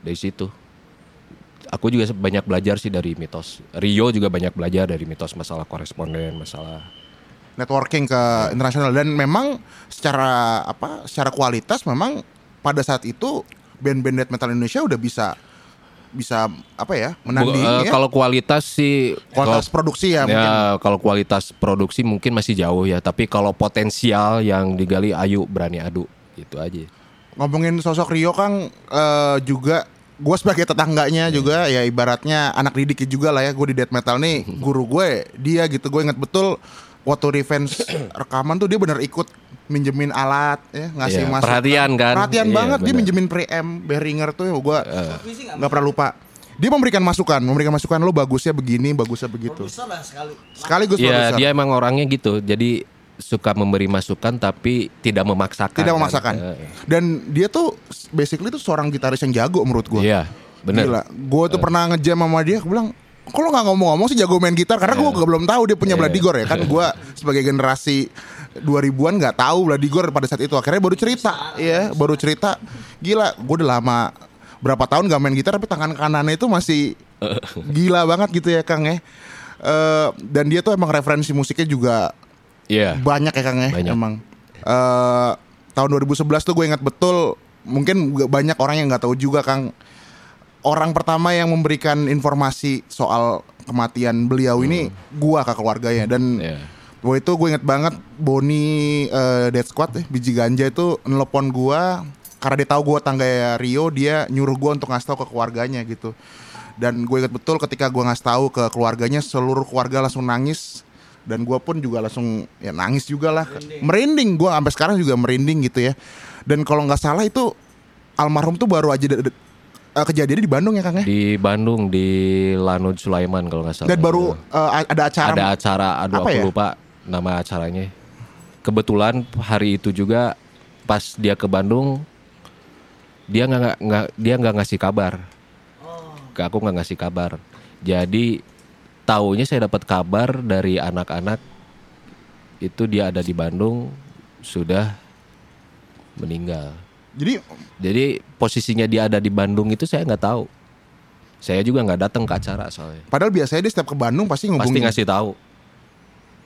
S6: Dari situ. Aku juga banyak belajar sih dari mitos. Rio juga banyak belajar dari mitos masalah koresponden masalah
S5: networking ke internasional. Dan memang secara apa secara kualitas memang pada saat itu band-band metal Indonesia udah bisa bisa apa ya menandingi ya.
S6: kalau kualitas sih
S5: kualitas
S6: kalau-
S5: produksi ya, mungkin.
S6: ya kalau kualitas produksi mungkin masih jauh ya. Tapi kalau potensial yang digali ayo berani adu. Itu aja.
S5: Ngomongin sosok Rio Kang eh, juga gue sebagai tetangganya juga ya ibaratnya anak didik juga lah ya gue di death metal nih guru gue dia gitu gue inget betul waktu revenge (clears throat) rekaman tuh dia bener ikut minjemin alat ya ngasih
S6: Iya,
S5: masukan.
S6: perhatian kan?
S5: perhatian
S6: Iya,
S5: banget dia
S6: bener.
S5: minjemin preamp Behringer tuh gue
S7: Visi nggak
S5: nggak pernah lupa. Dia memberikan masukan memberikan masukan lo bagusnya begini bagusnya begitu.
S7: Produser lah sekali.
S5: sekaligus
S6: ya
S5: produser
S6: dia emang orangnya gitu jadi suka memberi masukan tapi tidak memaksakan
S5: tidak
S6: kan?
S5: memaksakan.
S6: Eh,
S5: dan dia tuh basically tuh seorang gitaris yang jago menurut gue
S6: iya bener.
S5: Gila, gue tuh pernah ngejam sama dia, gue bilang, kok lo gak ngomong-ngomong sih jago main gitar? Karena gue
S6: Iya.
S5: belum tahu dia punya Bladigor ya kan. Gue sebagai generasi 2000-an gak tahu Bladigor pada saat itu. Akhirnya baru cerita, ya baru cerita. Gila, gue udah lama berapa tahun gak main gitar tapi tangan kanannya itu masih (laughs) gila banget gitu ya Kang ya. Eh, dan dia tuh emang referensi musiknya juga
S6: iya
S5: banyak ya Kang ya
S6: Banyak.
S5: emang Eh, tahun 2011 tuh gue ingat betul mungkin banyak orang yang nggak tahu juga Kang orang pertama yang memberikan informasi soal kematian beliau ini gua ke keluarganya dan
S6: Iya.
S5: Waktu itu gue inget banget Boni eh, Dead Squad ya, biji ganja itu nelpon gua karena dia tahu gua tangga Rio, dia nyuruh gua untuk ngasih tahu ke keluarganya gitu. Dan gue inget betul ketika gua ngasih tahu ke keluarganya, seluruh keluarga langsung nangis dan gua pun juga langsung ya nangis juga lah. Merinding, gua sampai sekarang juga merinding gitu ya. Dan kalau nggak salah itu almarhum tuh baru aja eh, kejadiannya di Bandung ya Kang ya.
S6: di Bandung di Lanud Sulaiman kalau nggak salah.
S5: Dan baru eh, ada acara
S6: ada acara aduh
S5: Apa
S6: aku
S5: ya?
S6: lupa nama acaranya. Kebetulan hari itu juga pas dia ke Bandung dia nggak nggak- dia nggak ngasih kabar. Ke aku nggak ngasih kabar. Jadi taunya saya dapat kabar dari anak-anak itu dia ada di Bandung sudah meninggal
S5: Jadi
S6: jadi posisinya dia ada di Bandung itu saya nggak tahu saya juga nggak datang ke acara soalnya
S5: padahal biasanya dia setiap ke Bandung pasti
S6: pasti
S5: ngubungin
S6: ngasih tahu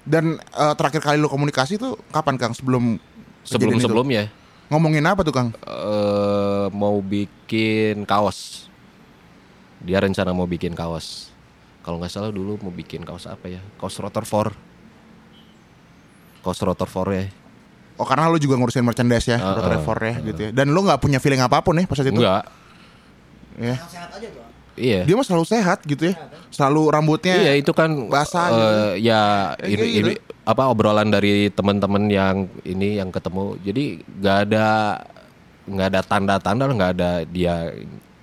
S5: Dan eh, terakhir kali lu komunikasi tuh kapan Kang? Sebelum
S6: Sebelum
S5: itu?
S6: sebelumnya
S5: Ngomongin apa tuh Kang?
S6: eh mau bikin kaos. Dia rencana mau bikin kaos. Kalau nggak salah dulu mau bikin kaos apa ya? Kaos rotor 4. Kaos rotor 4 ya.
S5: Oh karena lu juga ngurusin merchandise ya,
S6: Uh, uh,
S5: Refor ya gitu ya. Dan lu nggak punya feeling apa pun ya pas saat itu.
S6: Enggak.
S5: Ya.
S7: Yang sehat aja tuh.
S6: Iya.
S5: Dia mah selalu sehat gitu ya. Selalu rambutnya
S6: Iya itu kan
S5: basah
S6: eh,
S5: gitu.
S6: ya ini,
S5: gitu.
S6: ini apa obrolan dari teman-teman yang ini yang ketemu. Jadi nggak ada nggak ada tanda-tanda nggak ada dia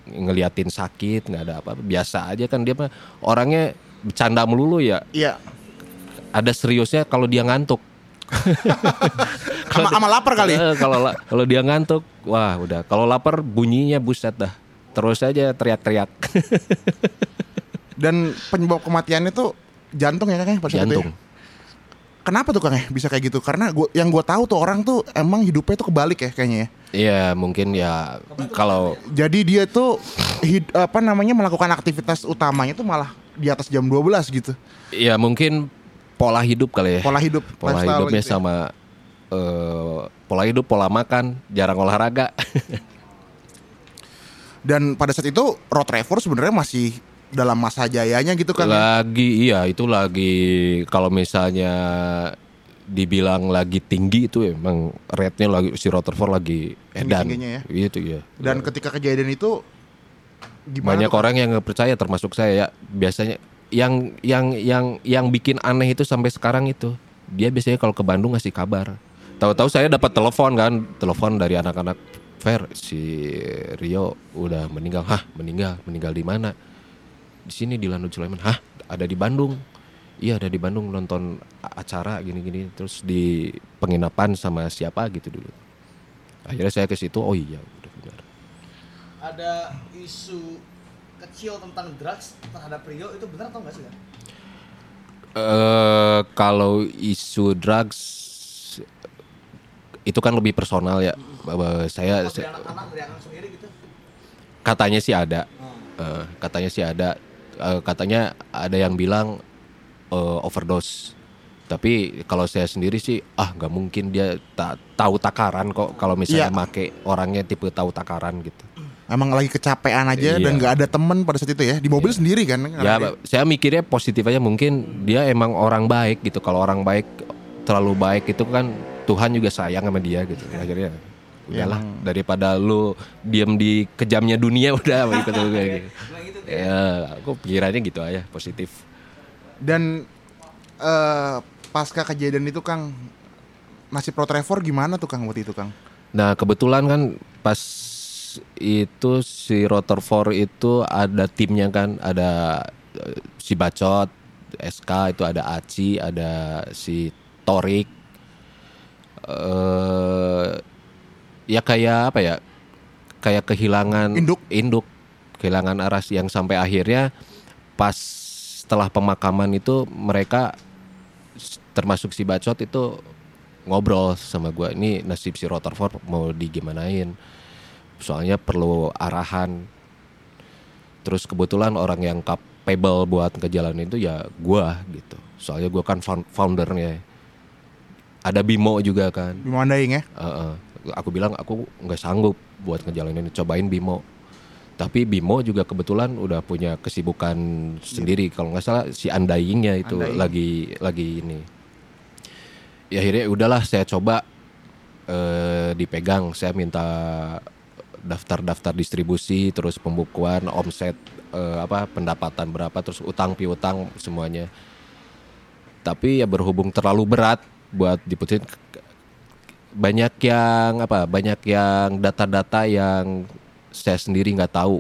S6: ngeliatin sakit nggak ada apa biasa aja kan dia mah orangnya bercanda melulu ya
S5: Iya.
S6: ada seriusnya kalau dia ngantuk (laughs)
S5: Sama, sama lapar kali.
S6: Eh, kalau la- kalau dia ngantuk wah udah kalau lapar bunyinya buset dah terus aja teriak-teriak (laughs)
S5: Dan penyebab kematiannya tuh jantung ya Kang ya itu ya?
S6: jantung
S5: Kenapa tuh Kang ya bisa kayak gitu? Karena gua yang gua tahu tuh orang tuh emang hidupnya tuh kebalik ya kayaknya ya.
S6: Iya mungkin ya kalau
S5: Jadi dia tuh hid- apa namanya melakukan aktivitas utamanya tuh malah di atas jam 12 gitu.
S6: ya mungkin pola hidup kali ya
S5: Pola hidup,
S6: pola hidupnya
S5: gitu ya.
S6: sama eh, pola hidup pola makan jarang olahraga (laughs)
S5: Dan pada saat itu Road Trevor sebenarnya masih dalam masa jayanya gitu kan. ya.
S6: lagi iya itu lagi kalau misalnya dibilang lagi tinggi itu emang rate-nya lagi si Rutherford lagi edan
S5: ya.
S6: gitu ya
S5: Dan ketika kejadian itu gimana?
S6: banyak orang yang nggak percaya termasuk saya ya biasanya yang yang yang yang bikin aneh itu sampai sekarang itu. Dia biasanya kalau ke Bandung ngasih kabar. Tahu-tahu saya dapat telepon kan telepon dari anak-anak Fer si Rio udah meninggal. Hah meninggal? Meninggal di mana? Di sini di Lanut Sulaiman. Hah ada di Bandung? Iya ada di Bandung nonton acara gini-gini terus di penginapan sama siapa gitu dulu. Akhirnya saya ke situ oh iya udah benar
S7: Ada isu kecil tentang drugs terhadap Rio itu benar atau enggak sih kan?
S6: eh kalau isu drugs itu kan lebih personal ya. Bahwa Saya,
S7: dari
S6: saya-
S7: anak-anak dari anak sendiri gitu?
S6: katanya sih ada, Eh, katanya sih ada, Eh, katanya ada yang bilang eh, overdose. Tapi kalau saya sendiri sih ah nggak mungkin dia tak tahu takaran kok kalau misalnya
S5: Iya.
S6: make orangnya tipe tahu takaran gitu.
S5: Emang lagi kecapean aja
S6: Iya.
S5: dan nggak ada temen pada saat itu ya di mobil sendiri kan?
S6: Ya,
S5: dia-
S6: saya mikirnya positif aja mungkin dia emang orang baik gitu. Kalau orang baik terlalu baik itu kan Tuhan juga sayang sama dia gitu. Akhirnya udahlah daripada lu diem di kejamnya dunia (laughs) udah ikut lu kayak gitu. Ya, aku pikirannya gitu aja, positif.
S5: Dan eh pasca kejadian itu Kang nasib Pro Trevor gimana tuh Kang waktu itu Kang?
S6: Nah, kebetulan kan pas itu si Rutherford itu ada timnya kan, ada eh, si Bacot, SK itu ada Aci, ada si Torik. eh ya kayak apa ya? Kayak kehilangan
S5: Induk.
S6: induk, kehilangan aras yang sampai akhirnya pas setelah pemakaman itu mereka termasuk si Bacot itu ngobrol sama gua ini nasib si Rutherford mau digimanain soalnya perlu arahan. Terus kebetulan orang yang capable buat ngejalanin itu ya gua gitu. Soalnya gua kan found- foundernya. Ada Bimo juga kan.
S5: Di Mandaing ya?
S6: Heeh. aku bilang aku nggak sanggup buat ngejalanin cobain Bimo. Tapi Bimo juga kebetulan udah punya kesibukan sendiri. Kalau nggak salah si Undying-nya itu
S5: Undying.
S6: lagi lagi ini. Ya akhirnya udahlah saya coba eh, dipegang. Saya minta daftar-daftar distribusi terus pembukuan omset eh, apa pendapatan berapa terus utang piutang semuanya. Tapi ya berhubung terlalu berat buat diputusin banyak yang apa banyak yang data-data yang saya sendiri nggak tahu.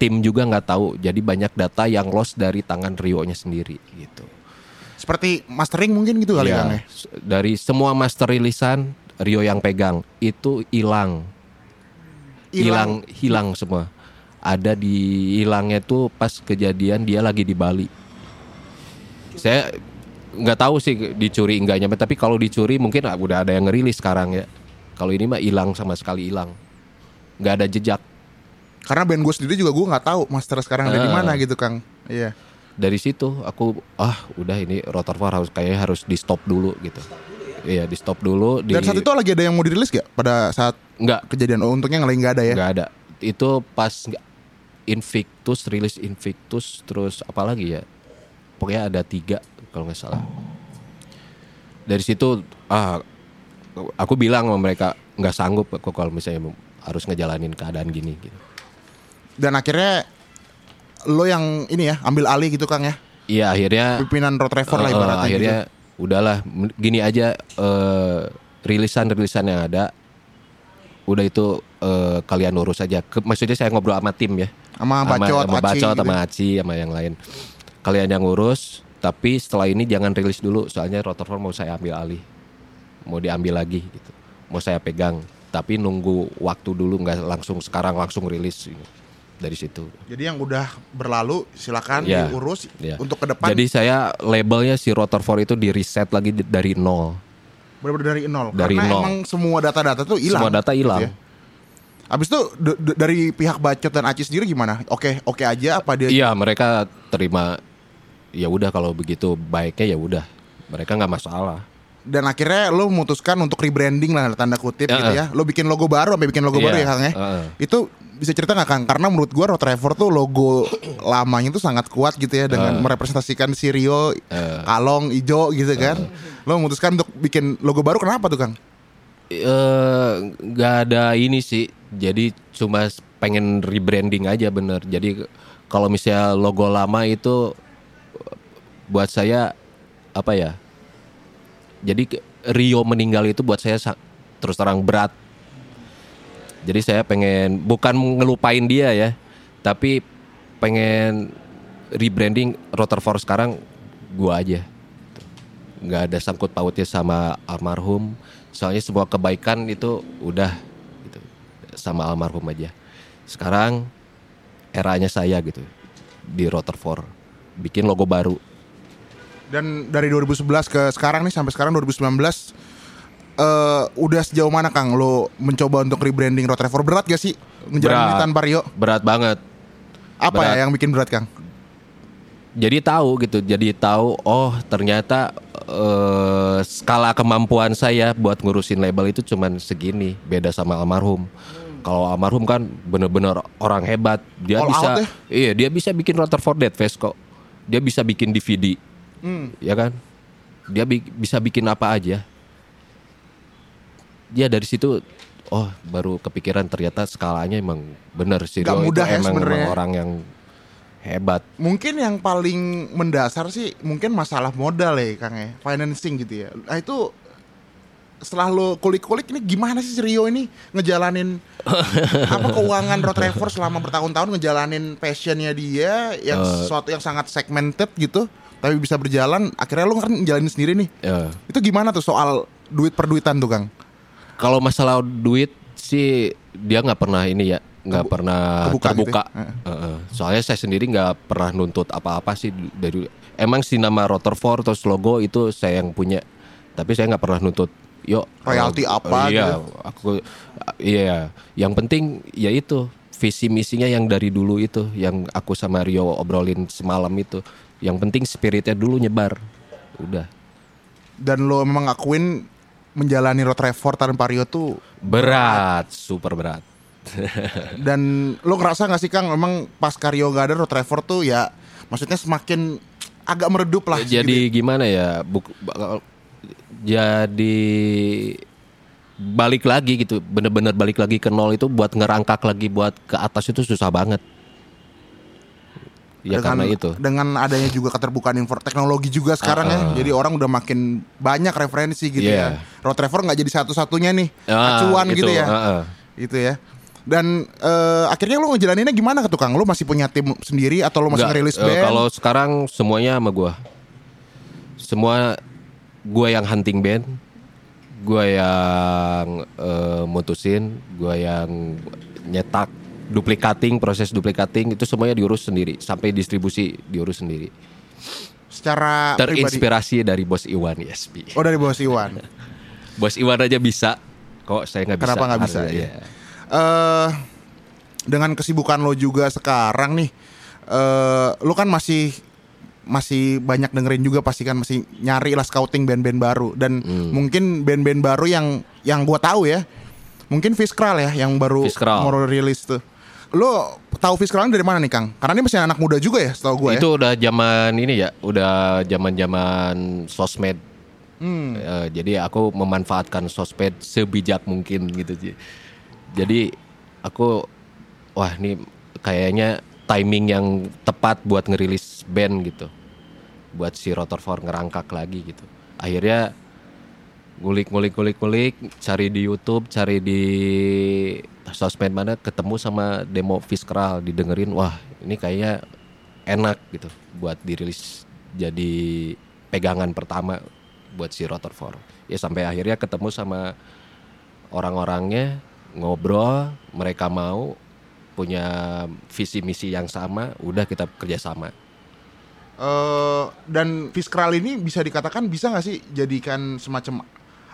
S6: Tim juga nggak tahu jadi banyak data yang lost dari tangan Rio nya sendiri gitu.
S5: Seperti mastering mungkin gitu kali
S6: Ya,
S5: Kang ya?
S6: dari semua master rilisan Rio yang pegang itu hilang hilang hilang semua ada di hilangnya tuh pas kejadian dia lagi di Bali saya nggak tahu sih dicuri enggaknya tapi kalau dicuri mungkin ah, udah ada yang ngerilis sekarang ya kalau ini mah hilang sama sekali hilang nggak ada jejak
S5: Karena band gue sendiri juga gue nggak tahu master sekarang ada di
S6: Ah.
S5: mana gitu Kang. Iya.
S6: dari situ aku ah udah ini Rotorvar harus kayaknya harus di stop dulu gitu. Iya di stop dulu. Di,
S5: Dan saat itu lagi ada yang mau dirilis gak pada saat
S6: nggak
S5: kejadian? Oh, untungnya lagi nggak ada ya.
S6: nggak ada. Itu pas Invictus rilis Invictus terus apa lagi ya? Pokoknya ada tiga kalau nggak salah. Dari situ ah aku bilang sama mereka nggak sanggup kok kalau misalnya harus ngejalanin keadaan gini gitu.
S5: Dan akhirnya lo yang ini ya ambil alih gitu Kang ya.
S6: Iya akhirnya
S5: Pimpinan Road Trevor lah ibaratnya.
S6: akhirnya
S5: gitu.
S6: Udahlah gini aja eh, rilisan-rilisan yang ada udah itu eh, kalian urus aja. Ke- maksudnya saya ngobrol sama tim ya.
S5: Sama Bacot,
S6: sama
S5: Aci
S6: Bacot,
S5: gitu
S6: sama
S5: ya.
S6: Aci, sama yang lain. Kalian yang urus, tapi setelah ini jangan rilis dulu soalnya Rotorfor mau saya ambil alih. Mau diambil lagi gitu. Mau saya pegang, tapi nunggu waktu dulu nggak langsung sekarang langsung rilis gitu. Dari situ.
S5: Jadi yang udah berlalu silakan
S6: Ya,
S5: diurus
S6: ya.
S5: untuk ke depan.
S6: Jadi saya labelnya si Rotorfor itu di reset lagi dari nol.
S5: benar-benar dari nol.
S6: Dari
S5: Karena
S6: nol.
S5: emang semua data-data tuh hilang.
S6: Semua data
S5: gitu
S6: hilang.
S5: ya. Abis itu dari pihak Bacot dan Aci sendiri gimana? Oke, oke aja apa dia?
S6: Iya mereka terima ya udah kalau begitu baiknya ya udah mereka nggak masalah.
S5: Dan akhirnya lo memutuskan untuk rebranding lah tanda kutip
S6: Ya,
S5: gitu ya. Lo bikin logo baru sampai bikin logo
S6: Iya,
S5: baru ya Kang ya.
S6: heeh.
S5: Itu bisa cerita nggak Kang? Karena menurut gua Road Trevor tuh logo lamanya tuh sangat kuat gitu ya dengan merepresentasikan si Rio, kalong, ijo gitu kan. Lo memutuskan untuk bikin logo baru kenapa tuh Kang?
S6: Eh, nggak ada ini sih. Jadi cuma pengen rebranding aja bener. Jadi kalau misalnya logo lama itu buat saya apa ya? Jadi Rio meninggal itu buat saya sa- terus terang berat. Jadi saya pengen bukan ngelupain dia ya, tapi pengen rebranding Rutherford sekarang gua aja. Nggak ada sangkut pautnya sama almarhum. Soalnya semua kebaikan itu udah gitu sama almarhum aja. Sekarang eranya saya gitu di Rutherford bikin logo baru
S5: Dan dari 2011 ke sekarang nih sampai sekarang 2019 eh udah sejauh mana Kang lo mencoba untuk rebranding Road Trevor berat gak sih ngejalanin
S6: Berat.
S5: tanpa Rio?
S6: berat banget
S5: Apa
S6: Berat.
S5: ya yang bikin berat Kang?
S6: jadi tahu gitu jadi tahu oh ternyata eh, skala kemampuan saya buat ngurusin label itu cuman segini beda sama almarhum kalau almarhum kan bener-bener orang hebat dia
S5: All
S6: bisa
S5: ya?
S6: iya dia bisa bikin Rutherford Dead Face kok dia bisa bikin DVD
S5: Hmm.
S6: ya kan? Dia bi- bisa bikin apa aja. Dia dari situ oh baru kepikiran ternyata skalanya emang bener sih.
S5: Nggak
S6: Rio itu
S5: mudah ya
S6: emang, orang yang hebat.
S5: Mungkin yang paling mendasar sih mungkin masalah modal ya Kang ya, financing gitu ya. Nah itu setelah lo kulik-kulik ini gimana sih si Rio ini ngejalanin (laughs) apa keuangan Road Trevor selama bertahun-tahun ngejalanin passionnya dia yang
S6: Eh.
S5: sesuatu yang sangat segmented gitu tapi bisa berjalan akhirnya lo kan ngejalanin sendiri nih
S6: ya
S5: itu gimana tuh soal duit per duitan tuh Kang
S6: Kalau masalah duit sih dia nggak pernah ini ya nggak
S5: Kebu-
S6: pernah
S5: kebuka
S6: terbuka.
S5: gitu ya? Heeh.
S6: Heeh. Soalnya saya sendiri nggak pernah nuntut apa-apa sih dari emang si nama Rutherford terus logo itu saya yang punya. Tapi saya nggak pernah nuntut yuk
S5: Royalti
S6: eh,
S5: apa
S6: iya,
S5: gitu?
S6: aku iya yang penting ya itu visi misinya yang dari dulu itu yang aku sama Rio obrolin semalam itu yang penting spiritnya dulu nyebar. Udah.
S5: Dan lo memang ngakuin menjalani Road Trevor tanpa Rio tuh
S6: berat super berat. (laughs)
S5: Dan lo ngerasa gak sih Kang memang pas Karyo gak ada Road Trevor tuh ya maksudnya semakin agak meredup lah
S6: jadi
S5: gitu.
S6: gimana ya buk, jadi balik lagi gitu bener-bener balik lagi ke nol itu buat ngerangkak lagi buat ke atas itu susah banget ya
S5: dengan,
S6: karena itu
S5: dengan adanya juga keterbukaan info teknologi juga sekarang ya. Jadi orang udah makin banyak referensi gitu
S6: Iya.
S5: ya. Road Trevor nggak jadi satu-satunya nih
S6: Ah,
S5: acuan
S6: itu,
S5: gitu ya.
S6: ah, ah.
S5: Gitu ya. Dan eh, akhirnya lo ngejalaninnya gimana ke tukang? Lo masih punya tim sendiri atau lo masih
S6: Nggak,
S5: ngerilis
S6: eh,
S5: band?
S6: kalau sekarang semuanya sama gua semua gua yang hunting band gua yang eh, mutusin gua yang nyetak duplicating proses duplicating itu semuanya diurus sendiri sampai distribusi diurus sendiri
S5: Secara pribadi.
S6: terinspirasi dari bos Iwan ISP.
S5: Oh dari bos Iwan. (laughs)
S6: Bos Iwan aja bisa, kok saya nggak bisa.
S5: Kenapa nggak bisa, ya? eh dengan kesibukan lo juga sekarang nih, eh lo kan masih masih banyak dengerin juga pasti kan masih nyari lah scouting band-band baru dan
S6: Hmm.
S5: mungkin band-band baru yang yang gua tahu ya. Mungkin Fiskral ya yang baru
S6: Fiskral.
S5: mau rilis tuh. Lo tahu Fiskral dari mana nih Kang? Karena ini masih anak muda juga ya, setahu gue ya.
S6: Itu udah zaman ini ya, udah zaman-zaman sosmed.
S5: Hmm.
S6: Eh, jadi aku memanfaatkan sosmed sebijak mungkin gitu sih. Jadi aku wah ini kayaknya timing yang tepat buat ngerilis band gitu. Buat si Rotorfor ngerangkak lagi gitu. Akhirnya ngulik-ngulik-ngulik-ngulik, cari di YouTube, cari di sosmed mana, ketemu sama demo Fiskral, didengerin, wah ini kayaknya enak gitu buat dirilis jadi pegangan pertama buat si Rotorfor. Ya sampai akhirnya ketemu sama orang-orangnya, ngobrol, mereka mau punya visi misi yang sama, udah kita kerjasama.
S5: Eh, dan Fiskral ini bisa dikatakan bisa nggak sih jadikan semacam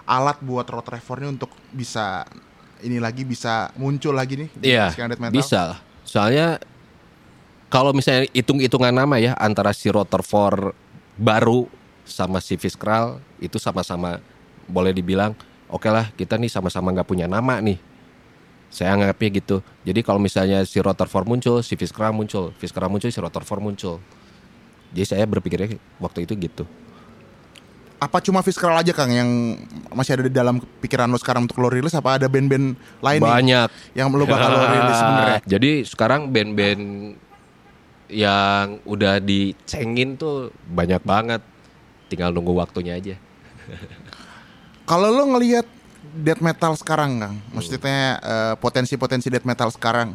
S5: alat buat Road Trevor ini untuk bisa ini lagi bisa muncul lagi nih di death metal?
S6: bisa lah. Soalnya kalau misalnya hitung-hitungan nama ya antara si Rotorfor baru sama si Fiskral itu sama-sama boleh dibilang oke lah kita nih sama-sama nggak punya nama nih. Saya anggapnya gitu. Jadi kalau misalnya si Rotorfor muncul, si Fiskral muncul, Fiskral muncul, si Rotorfor muncul. Jadi saya berpikirnya waktu itu gitu.
S5: Apa cuma Fiskral aja Kang yang masih ada di dalam pikiran lo sekarang untuk lo rilis? Apa ada band-band lain nih
S6: Banyak.
S5: yang lo bakal lo rilis sebenarnya? (laughs)
S6: Jadi sekarang band-band yang udah dicengin tuh banyak banget. Tinggal nunggu waktunya aja. (laughs)
S5: Kalau lo ngelihat death metal sekarang, Kang, maksudnya eh, potensi-potensi death metal sekarang,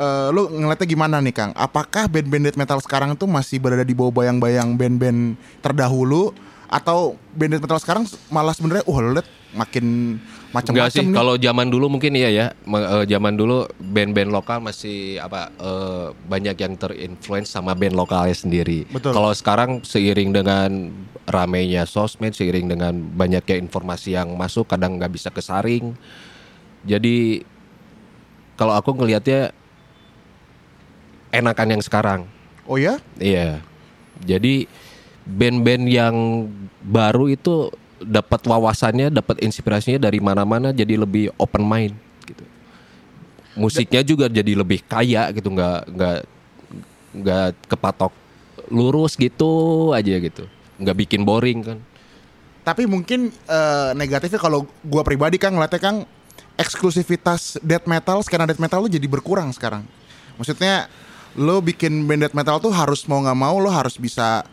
S5: eh, lo ngeliatnya gimana nih, Kang? Apakah band-band death metal sekarang tuh masih berada di bawah bayang-bayang band-band terdahulu, atau band metal sekarang malah sebenarnya, oh lo liat makin macam-macam
S6: sih, kalau zaman dulu mungkin iya ya. Eh, zaman dulu band-band lokal masih apa eh, banyak yang terinfluence sama band lokalnya sendiri. Kalau sekarang seiring dengan ramainya sosmed, seiring dengan banyaknya informasi yang masuk, kadang nggak bisa kesaring. Jadi kalau aku ngelihatnya enakan yang sekarang.
S5: Oh ya?
S6: Iya. Jadi band-band yang baru itu dapat wawasannya, dapat inspirasinya dari mana-mana jadi lebih open mind gitu. Musiknya juga jadi lebih kaya gitu, nggak nggak nggak kepatok lurus gitu aja gitu. Nggak bikin boring kan.
S5: Tapi mungkin eh, negatifnya kalau gua pribadi Kang ngeliatnya Kang eksklusivitas death metal, skena death metal tuh jadi berkurang sekarang. Maksudnya lo bikin band death metal tuh harus mau nggak mau lo harus bisa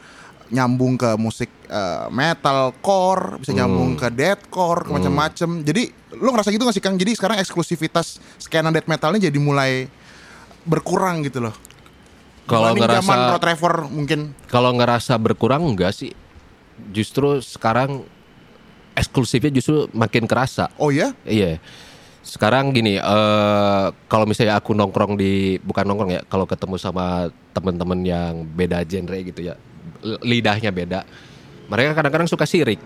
S5: nyambung ke musik eh, metal core, bisa nyambung ke deathcore, ke macam-macam. Jadi lo ngerasa gitu gak sih Kang? Jadi sekarang eksklusivitas skena death metalnya jadi mulai berkurang gitu loh.
S6: Kalau
S5: zaman
S6: ngerasa
S5: Rod Trevor mungkin
S6: kalau ngerasa berkurang enggak sih. Justru sekarang eksklusifnya justru makin kerasa.
S5: oh ya
S6: Iya. Sekarang gini, eh kalau misalnya aku nongkrong di bukan nongkrong ya, kalau ketemu sama temen-temen yang beda genre gitu ya, lidahnya beda, mereka kadang-kadang suka sirik.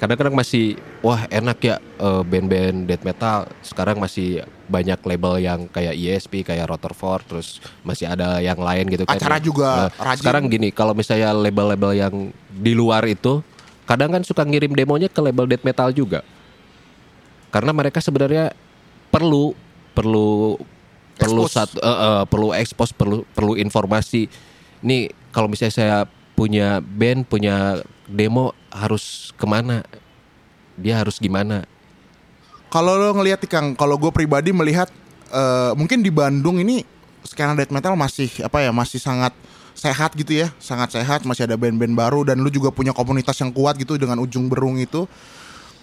S6: Kadang-kadang masih, wah enak ya eh, band-band death metal. Sekarang masih banyak label yang kayak ESP, kayak Rotorfor, terus masih ada yang lain gitu kan.
S5: Acara juga
S6: Nah,
S5: rajin.
S6: sekarang gini, kalau misalnya label-label yang di luar itu, kadang kan suka ngirim demonya ke label death metal juga karena mereka sebenarnya perlu perlu perlu
S5: Expose.
S6: satu eh, eh, perlu ekspos perlu perlu informasi nih kalau misalnya saya punya band punya demo harus ke mana dia harus gimana
S5: Kalau lo ngelihat Kang, kalau gue pribadi melihat eh, mungkin di Bandung ini skena death metal masih apa ya masih sangat sehat gitu ya, sangat sehat, masih ada band-band baru dan lu juga punya komunitas yang kuat gitu dengan ujung berung itu.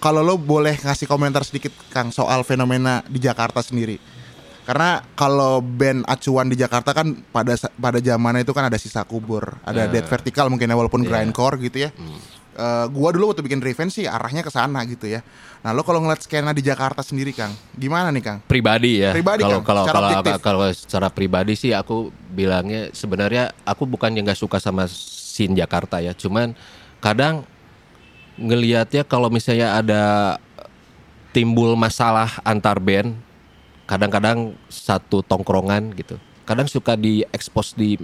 S5: Kalau lo boleh ngasih komentar sedikit Kang soal fenomena di Jakarta sendiri. Karena kalau band acuan di Jakarta kan pada pada zamannya itu kan ada sisa kubur, ada death vertical mungkin ya walaupun grindcore gitu ya. Eh, gua dulu waktu bikin Revenge sih arahnya ke sana gitu ya. Nah, lo kalau ngeliat skena di Jakarta sendiri, Kang, gimana nih, Kang?
S6: pribadi ya
S5: Pribadi,
S6: kalau kalau
S5: secara
S6: kalau kalau secara pribadi sih aku bilangnya sebenarnya aku bukan yang nggak suka sama scene Jakarta ya cuman kadang ngelihatnya kalau misalnya ada timbul masalah antar band kadang-kadang satu tongkrongan gitu kadang suka diekspos di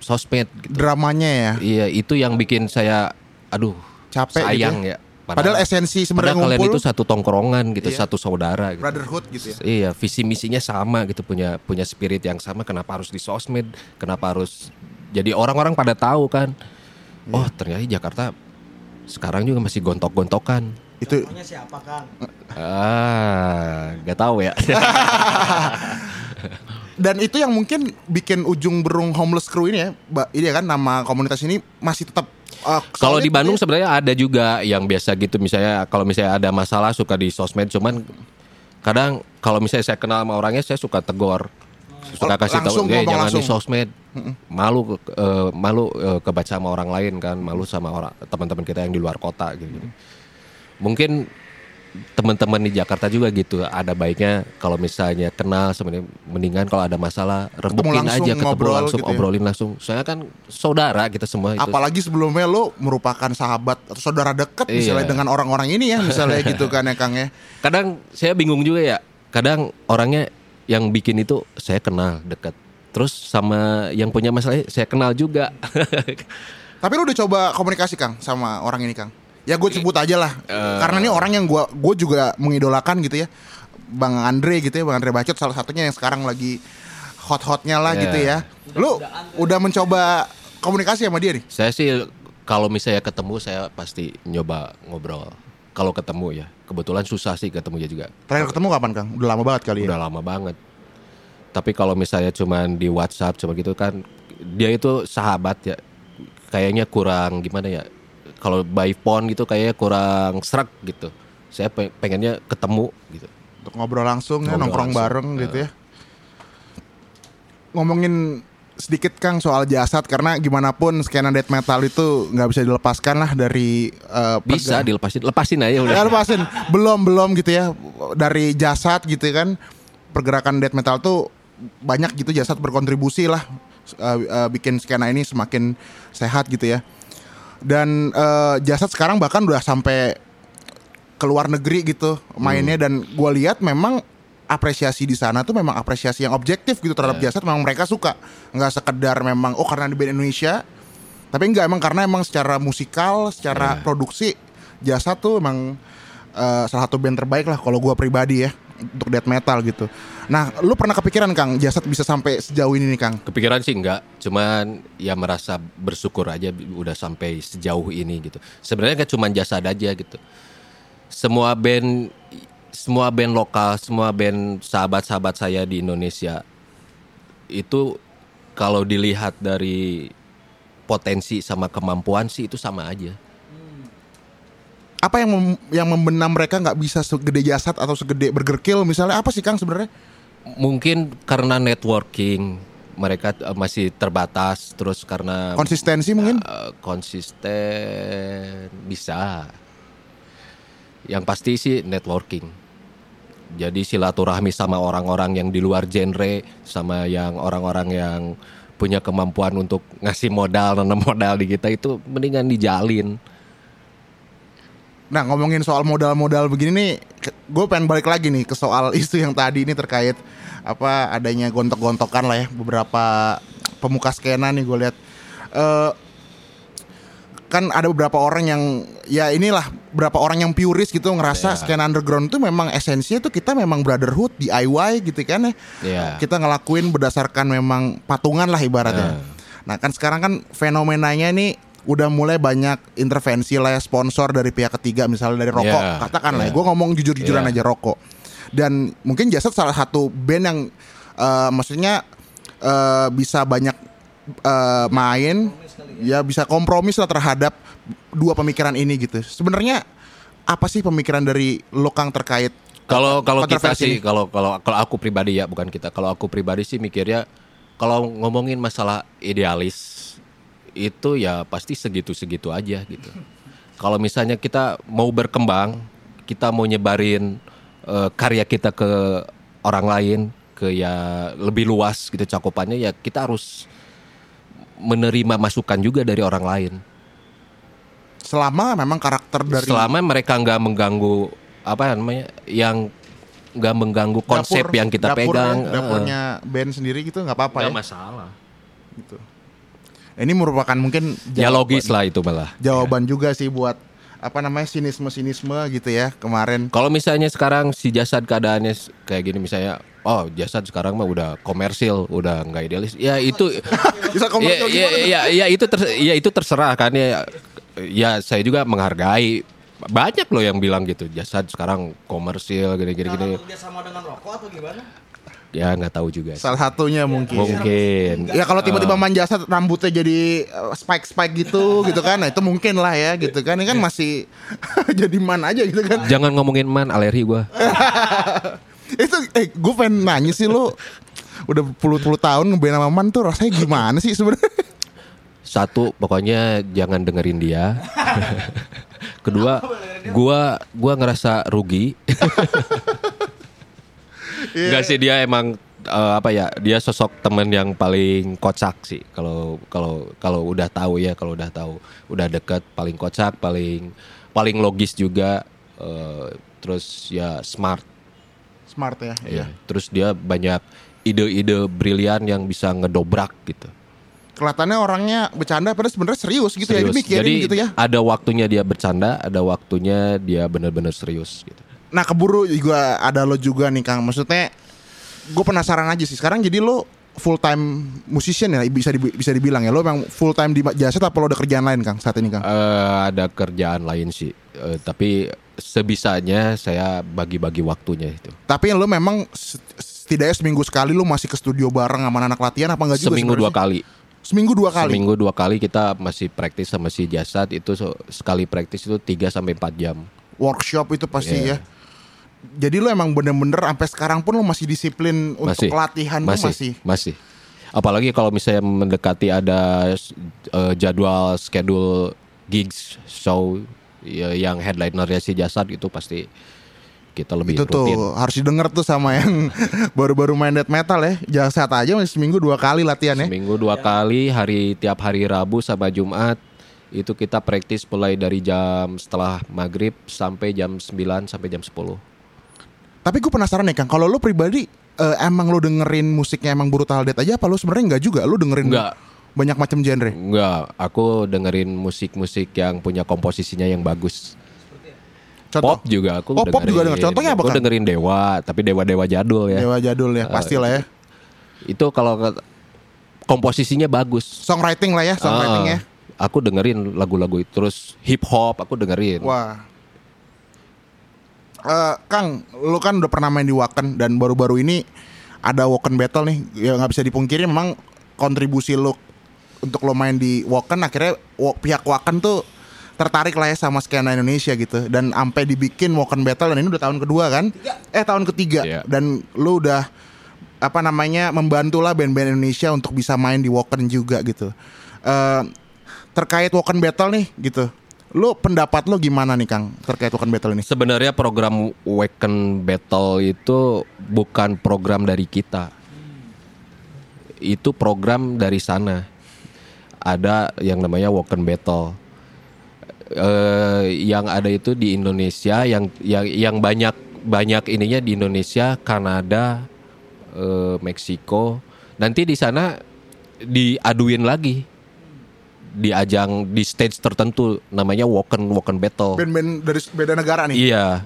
S6: sosmed gitu.
S5: Dramanya ya.
S6: Iya, itu yang bikin saya aduh
S5: Capek gitu
S6: sayang
S5: ya.
S6: ya.
S5: Padahal esensi sebenarnya
S6: padahal kalian itu satu tongkrongan gitu,
S5: Iya.
S6: satu saudara gitu.
S5: brotherhood gitu ya.
S6: Iya, visi misinya sama gitu, punya punya spirit yang sama. Kenapa harus di sosmed? Kenapa harus jadi orang-orang pada tahu kan?
S5: Iya.
S6: Oh, ternyata Jakarta sekarang juga masih gontok-gontokan.
S5: Itu
S7: Contohnya siapa Kang?
S6: Ah, nggak tahu ya. (laughs)
S5: dan itu yang mungkin bikin ujung berung homeless crew ini ya. Ini ya kan nama komunitas ini masih tetap uh,
S6: Kalau di Bandung
S5: gitu ya.
S6: sebenarnya ada juga yang biasa gitu misalnya kalau misalnya ada masalah suka di sosmed cuman kadang kalau misalnya saya kenal sama orangnya saya suka tegur. Suka kasih tahu
S5: langsung
S6: "Eh, jangan di
S5: langsung."
S6: sosmed. Malu eh, malu eh, kebaca sama orang lain kan, malu sama orang teman-teman kita yang di luar kota gitu. Mungkin teman-teman di Jakarta juga gitu ada baiknya kalau misalnya kenal sebenarnya mendingan kalau ada masalah rembukin aja ketemu
S5: ngobrol
S6: langsung
S5: gitu ya.
S6: obrolin langsung soalnya kan saudara kita semua itu
S5: Apalagi sebelumnya lo merupakan sahabat atau saudara dekat misalnya
S6: Iya.
S5: dengan orang-orang ini ya misalnya (laughs) gitu kan ya Kang ya.
S6: kadang saya bingung juga ya kadang orangnya yang bikin itu saya kenal dekat terus sama yang punya masalah saya kenal juga (laughs)
S5: Tapi lo udah coba komunikasi Kang sama orang ini Kang? Ya gue sebut aja lah. Karena ini orang yang gua gue juga mengidolakan gitu ya. Bang Andre gitu ya, Bang Andre Bacot salah satunya yang sekarang lagi hot-hotnya lah
S6: Ya.
S5: gitu ya. Lu udah mencoba komunikasi sama dia nih?
S6: saya sih kalau misalnya ketemu saya pasti nyoba ngobrol kalau ketemu ya kebetulan susah sih ketemunya juga
S5: Terakhir ketemu kapan Kang? Udah lama banget kali ya.
S6: udah lama banget tapi kalau misalnya cuman di WhatsApp cuma gitu kan dia itu sahabat ya kayaknya kurang gimana ya kalau by phone gitu kayaknya kurang serak gitu. Saya pe- pengennya ketemu gitu.
S5: Untuk ngobrol langsung ya,
S6: Ngobrol
S5: nongkrong
S6: langsung.
S5: bareng gitu ya. Ngomongin sedikit Kang soal jasad karena gimana pun skena death metal itu nggak bisa dilepaskan lah dari eh,
S6: bisa
S5: perga-
S6: dilepasin. Lepasin aja udah.
S5: Ya lepasin. Belum belum gitu ya. Dari jasad gitu kan pergerakan death metal tuh banyak gitu jasad berkontribusi lah eh, eh, bikin skena ini semakin sehat gitu ya dan eh, jasad sekarang bahkan udah sampai ke luar negeri gitu mainnya. Dan gua lihat memang apresiasi di sana tuh memang apresiasi yang objektif gitu terhadap jasad. Memang mereka suka. Nggak sekedar memang oh karena di band Indonesia. Tapi enggak emang karena emang secara musikal secara produksi jasa tuh emang eh, salah satu band terbaik lah kalau gua pribadi ya untuk death metal gitu. Nah, lu pernah kepikiran Kang jasad bisa sampai sejauh ini nih Kang?
S6: kepikiran sih enggak cuman ya merasa bersyukur aja udah sampai sejauh ini gitu sebenarnya kan cuman jasad aja gitu semua band semua band lokal semua band sahabat-sahabat saya di Indonesia itu kalau dilihat dari potensi sama kemampuan sih itu sama aja
S5: Apa yang mem- yang membenam mereka nggak bisa segede jasad atau segede Burger Kill misalnya apa sih Kang sebenarnya?
S6: mungkin karena networking mereka eh, masih terbatas terus karena
S5: Konsistensi mungkin?
S6: Eh, konsisten bisa. Yang pasti sih networking. Jadi silaturahmi sama orang-orang yang di luar genre, sama yang orang-orang yang punya kemampuan untuk ngasih modal, nanam modal di kita itu mendingan dijalin.
S5: Nah ngomongin soal modal-modal begini nih, gue pengen balik lagi nih ke soal (laughs) isu yang tadi ini terkait apa adanya gontok-gontokan lah ya beberapa pemuka skena nih gue lihat. Eh, kan ada beberapa orang yang ya inilah beberapa orang yang purist gitu ngerasa skena underground itu memang esensinya tuh kita memang brotherhood DIY gitu kan ya.
S6: Iya.
S5: Kita ngelakuin berdasarkan memang patungan lah ibaratnya. Nah kan sekarang kan fenomenanya nih udah mulai banyak intervensi lah ya sponsor dari pihak ketiga misalnya dari rokok
S6: Iya,
S5: katakan lah ya,
S6: iya.
S5: gue ngomong jujur-jujuran
S6: Iya.
S5: aja rokok dan mungkin jasad salah satu band yang eh, maksudnya eh, bisa banyak eh, main ya bisa kompromis lah terhadap dua pemikiran ini gitu sebenarnya apa sih pemikiran dari lo Kang terkait
S6: Kalau kalau kita sih kalau kalau kalau aku pribadi ya bukan kita. Kalau aku pribadi sih mikirnya kalau ngomongin masalah idealis itu ya pasti segitu-segitu aja gitu. Kalau misalnya kita mau berkembang, kita mau nyebarin eh, karya kita ke orang lain, ke ya lebih luas gitu cakupannya ya kita harus menerima masukan juga dari orang lain.
S5: selama memang karakter dari
S6: Selama mereka nggak mengganggu apa namanya yang nggak mengganggu konsep
S5: dapur-
S6: yang kita
S5: dapur
S6: pegang,
S5: ya, dapurnya band sendiri gitu nggak apa-apa ya
S6: nggak masalah.
S5: gitu. Ini merupakan mungkin
S6: Ya
S5: jawaban-
S6: logis lah itu malah.
S5: Jawaban juga sih buat apa namanya sinisme-sinisme gitu ya kemarin.
S6: Kalau misalnya sekarang si jasad keadaannya kayak gini misalnya, oh jasad sekarang mah udah komersil, udah nggak idealis. Ya itu, (laughs)
S5: Bisa
S6: ya,
S5: komersial
S6: ya,
S5: gimana?
S6: ya, ya itu ter, ya itu terserah kan ya. Ya saya juga menghargai. Banyak loh yang bilang gitu, jasad sekarang komersil gini-gini gini.
S7: Karena dia sama dengan rokok atau gimana?
S6: Ya nggak tahu juga. sih.
S5: Salah satunya mungkin.
S6: Mungkin.
S5: Ya kalau tiba-tiba manjasa rambutnya jadi spike spike gitu gitu kan, nah itu mungkin lah ya gitu kan. Ini kan masih (laughs) jadi man aja gitu kan.
S6: Jangan ngomongin man alergi gua. (laughs)
S5: itu eh gue pengen nanya sih lu udah puluh-puluh tahun ngeband sama man tuh rasanya gimana sih sebenarnya?
S6: Satu pokoknya jangan dengerin dia. (laughs) Kedua, gua gua ngerasa rugi. Enggak sih dia emang eh, apa ya? Dia sosok temen yang paling kocak sih. Kalau kalau kalau udah tahu ya, kalau udah tahu, udah deket paling kocak, paling paling logis juga. eh, terus ya smart.
S5: Smart ya.
S6: ya. Terus dia banyak ide-ide brilian yang bisa ngedobrak gitu.
S5: Kelihatannya orangnya bercanda padahal sebenarnya serius gitu ya
S6: Serius.
S5: dimikirin
S6: Jadi
S5: gitu ya.
S6: ada waktunya dia bercanda, ada waktunya dia benar-benar serius gitu.
S5: Nah keburu juga ada lo juga nih Kang. Maksudnya gue penasaran aja sih. Sekarang jadi lo full time musician ya bisa dibi- bisa dibilang ya. Lo emang full time di jasa apa lo ada kerjaan lain Kang saat ini Kang?
S6: Eh, ada kerjaan lain sih, Eh, tapi sebisanya saya bagi-bagi waktunya itu.
S5: Tapi lo memang se- setidaknya seminggu sekali lo masih ke studio bareng sama anak latihan apa enggak juga?
S6: Seminggu dua kali.
S5: Seminggu dua kali.
S6: Seminggu dua kali kita masih praktis sama si jasad itu sekali praktis itu 3 sampai 4 jam.
S5: Workshop itu pasti
S6: Iya.
S5: ya. Jadi lo emang bener-bener sampai sekarang pun lo masih disiplin
S6: Masih.
S5: untuk latihan tuh
S6: masih,
S5: masih.
S6: masih. Apalagi kalau misalnya mendekati ada eh, jadwal schedule gigs show ya, yang headlinernya si jasad itu pasti kita lebih
S5: itu tuh
S6: rutin.
S5: harus didengar tuh sama yang (laughs) baru-baru main death metal ya. Jasad aja masih seminggu dua kali latihan ya.
S6: Seminggu dua kali, hari tiap hari Rabu sama Jumat itu kita praktis mulai dari jam setelah maghrib sampai jam 9 sampai jam 10.
S5: Tapi gue penasaran nih Kang, kalau lo pribadi eh, emang lo dengerin musiknya emang brutal death aja apa lo sebenarnya enggak juga? Lo dengerin
S6: Enggak.
S5: banyak macam genre.
S6: Enggak, aku dengerin musik-musik yang punya komposisinya yang bagus.
S5: Contoh
S6: Pop juga aku
S5: Oh, pop juga denger. Contohnya apa,
S6: Aku dengerin Dewa, tapi Dewa-dewa jadul ya.
S5: Dewa jadul ya, pastilah ya.
S6: Itu kalau komposisinya bagus.
S5: Songwriting lah ya, songwriting ya.
S6: Ah, Aku dengerin lagu-lagu itu terus hip hop aku dengerin.
S5: Wah. Eh, Kang, lu kan udah pernah main di Wacken dan baru-baru ini ada Wacken Battle nih. Ya nggak bisa dipungkiri memang kontribusi lu untuk lo main di Wacken akhirnya pihak Wacken tuh tertarik lah ya sama skena Indonesia gitu dan sampai dibikin Wacken Battle dan ini udah tahun kedua kan? Eh tahun ketiga
S6: Iya.
S5: dan lu udah apa namanya membantu lah band-band Indonesia untuk bisa main di Wacken juga gitu. Eh terkait Wacken Battle nih gitu. Lu pendapat lu gimana nih Kang terkait Wacken Battle ini?
S6: Sebenarnya program Waken Battle itu bukan program dari kita. Itu program dari sana. Ada yang namanya Waken Battle. Eh, yang ada itu di Indonesia yang yang yang banyak banyak ininya di Indonesia, Kanada, eh, Meksiko. Nanti di sana diaduin lagi di ajang di stage tertentu namanya Waken Waken Battle.
S5: Band-band dari beda negara nih.
S6: Iya.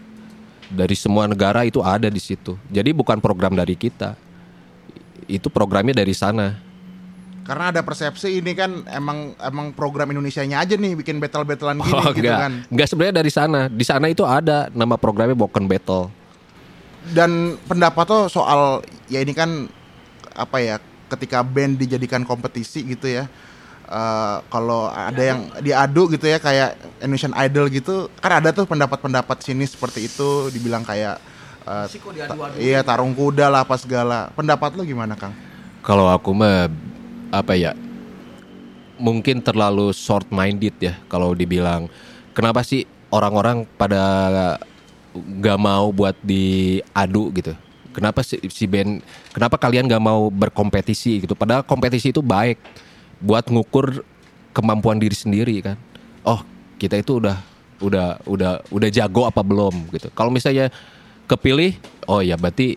S6: Dari semua negara itu ada di situ. Jadi bukan program dari kita. Itu programnya dari sana.
S5: Karena ada persepsi ini kan emang emang program Indonesianya aja nih bikin battle-battlean gini
S6: Oh,
S5: gitu
S6: enggak.
S5: kan.
S6: Enggak sebenarnya dari sana. Di sana itu ada nama programnya Broken Battle.
S5: Dan pendapat lo soal ya ini kan apa ya ketika band dijadikan kompetisi gitu ya. Eh, kalau ada yang diadu gitu ya kayak Indonesian Idol gitu kan ada tuh pendapat-pendapat sini seperti itu dibilang kayak eh,
S7: Sih kok diadu-adu.
S5: iya tarung kuda lah apa segala pendapat lo gimana Kang?
S6: Kalau aku mah apa ya? Mungkin terlalu short minded ya kalau dibilang kenapa sih orang-orang pada nggak mau buat diadu gitu. Kenapa si, si band kenapa kalian nggak mau berkompetisi gitu? Padahal kompetisi itu baik buat ngukur kemampuan diri sendiri kan. Oh, kita itu udah udah udah udah jago apa belum gitu. Kalau misalnya kepilih, oh ya berarti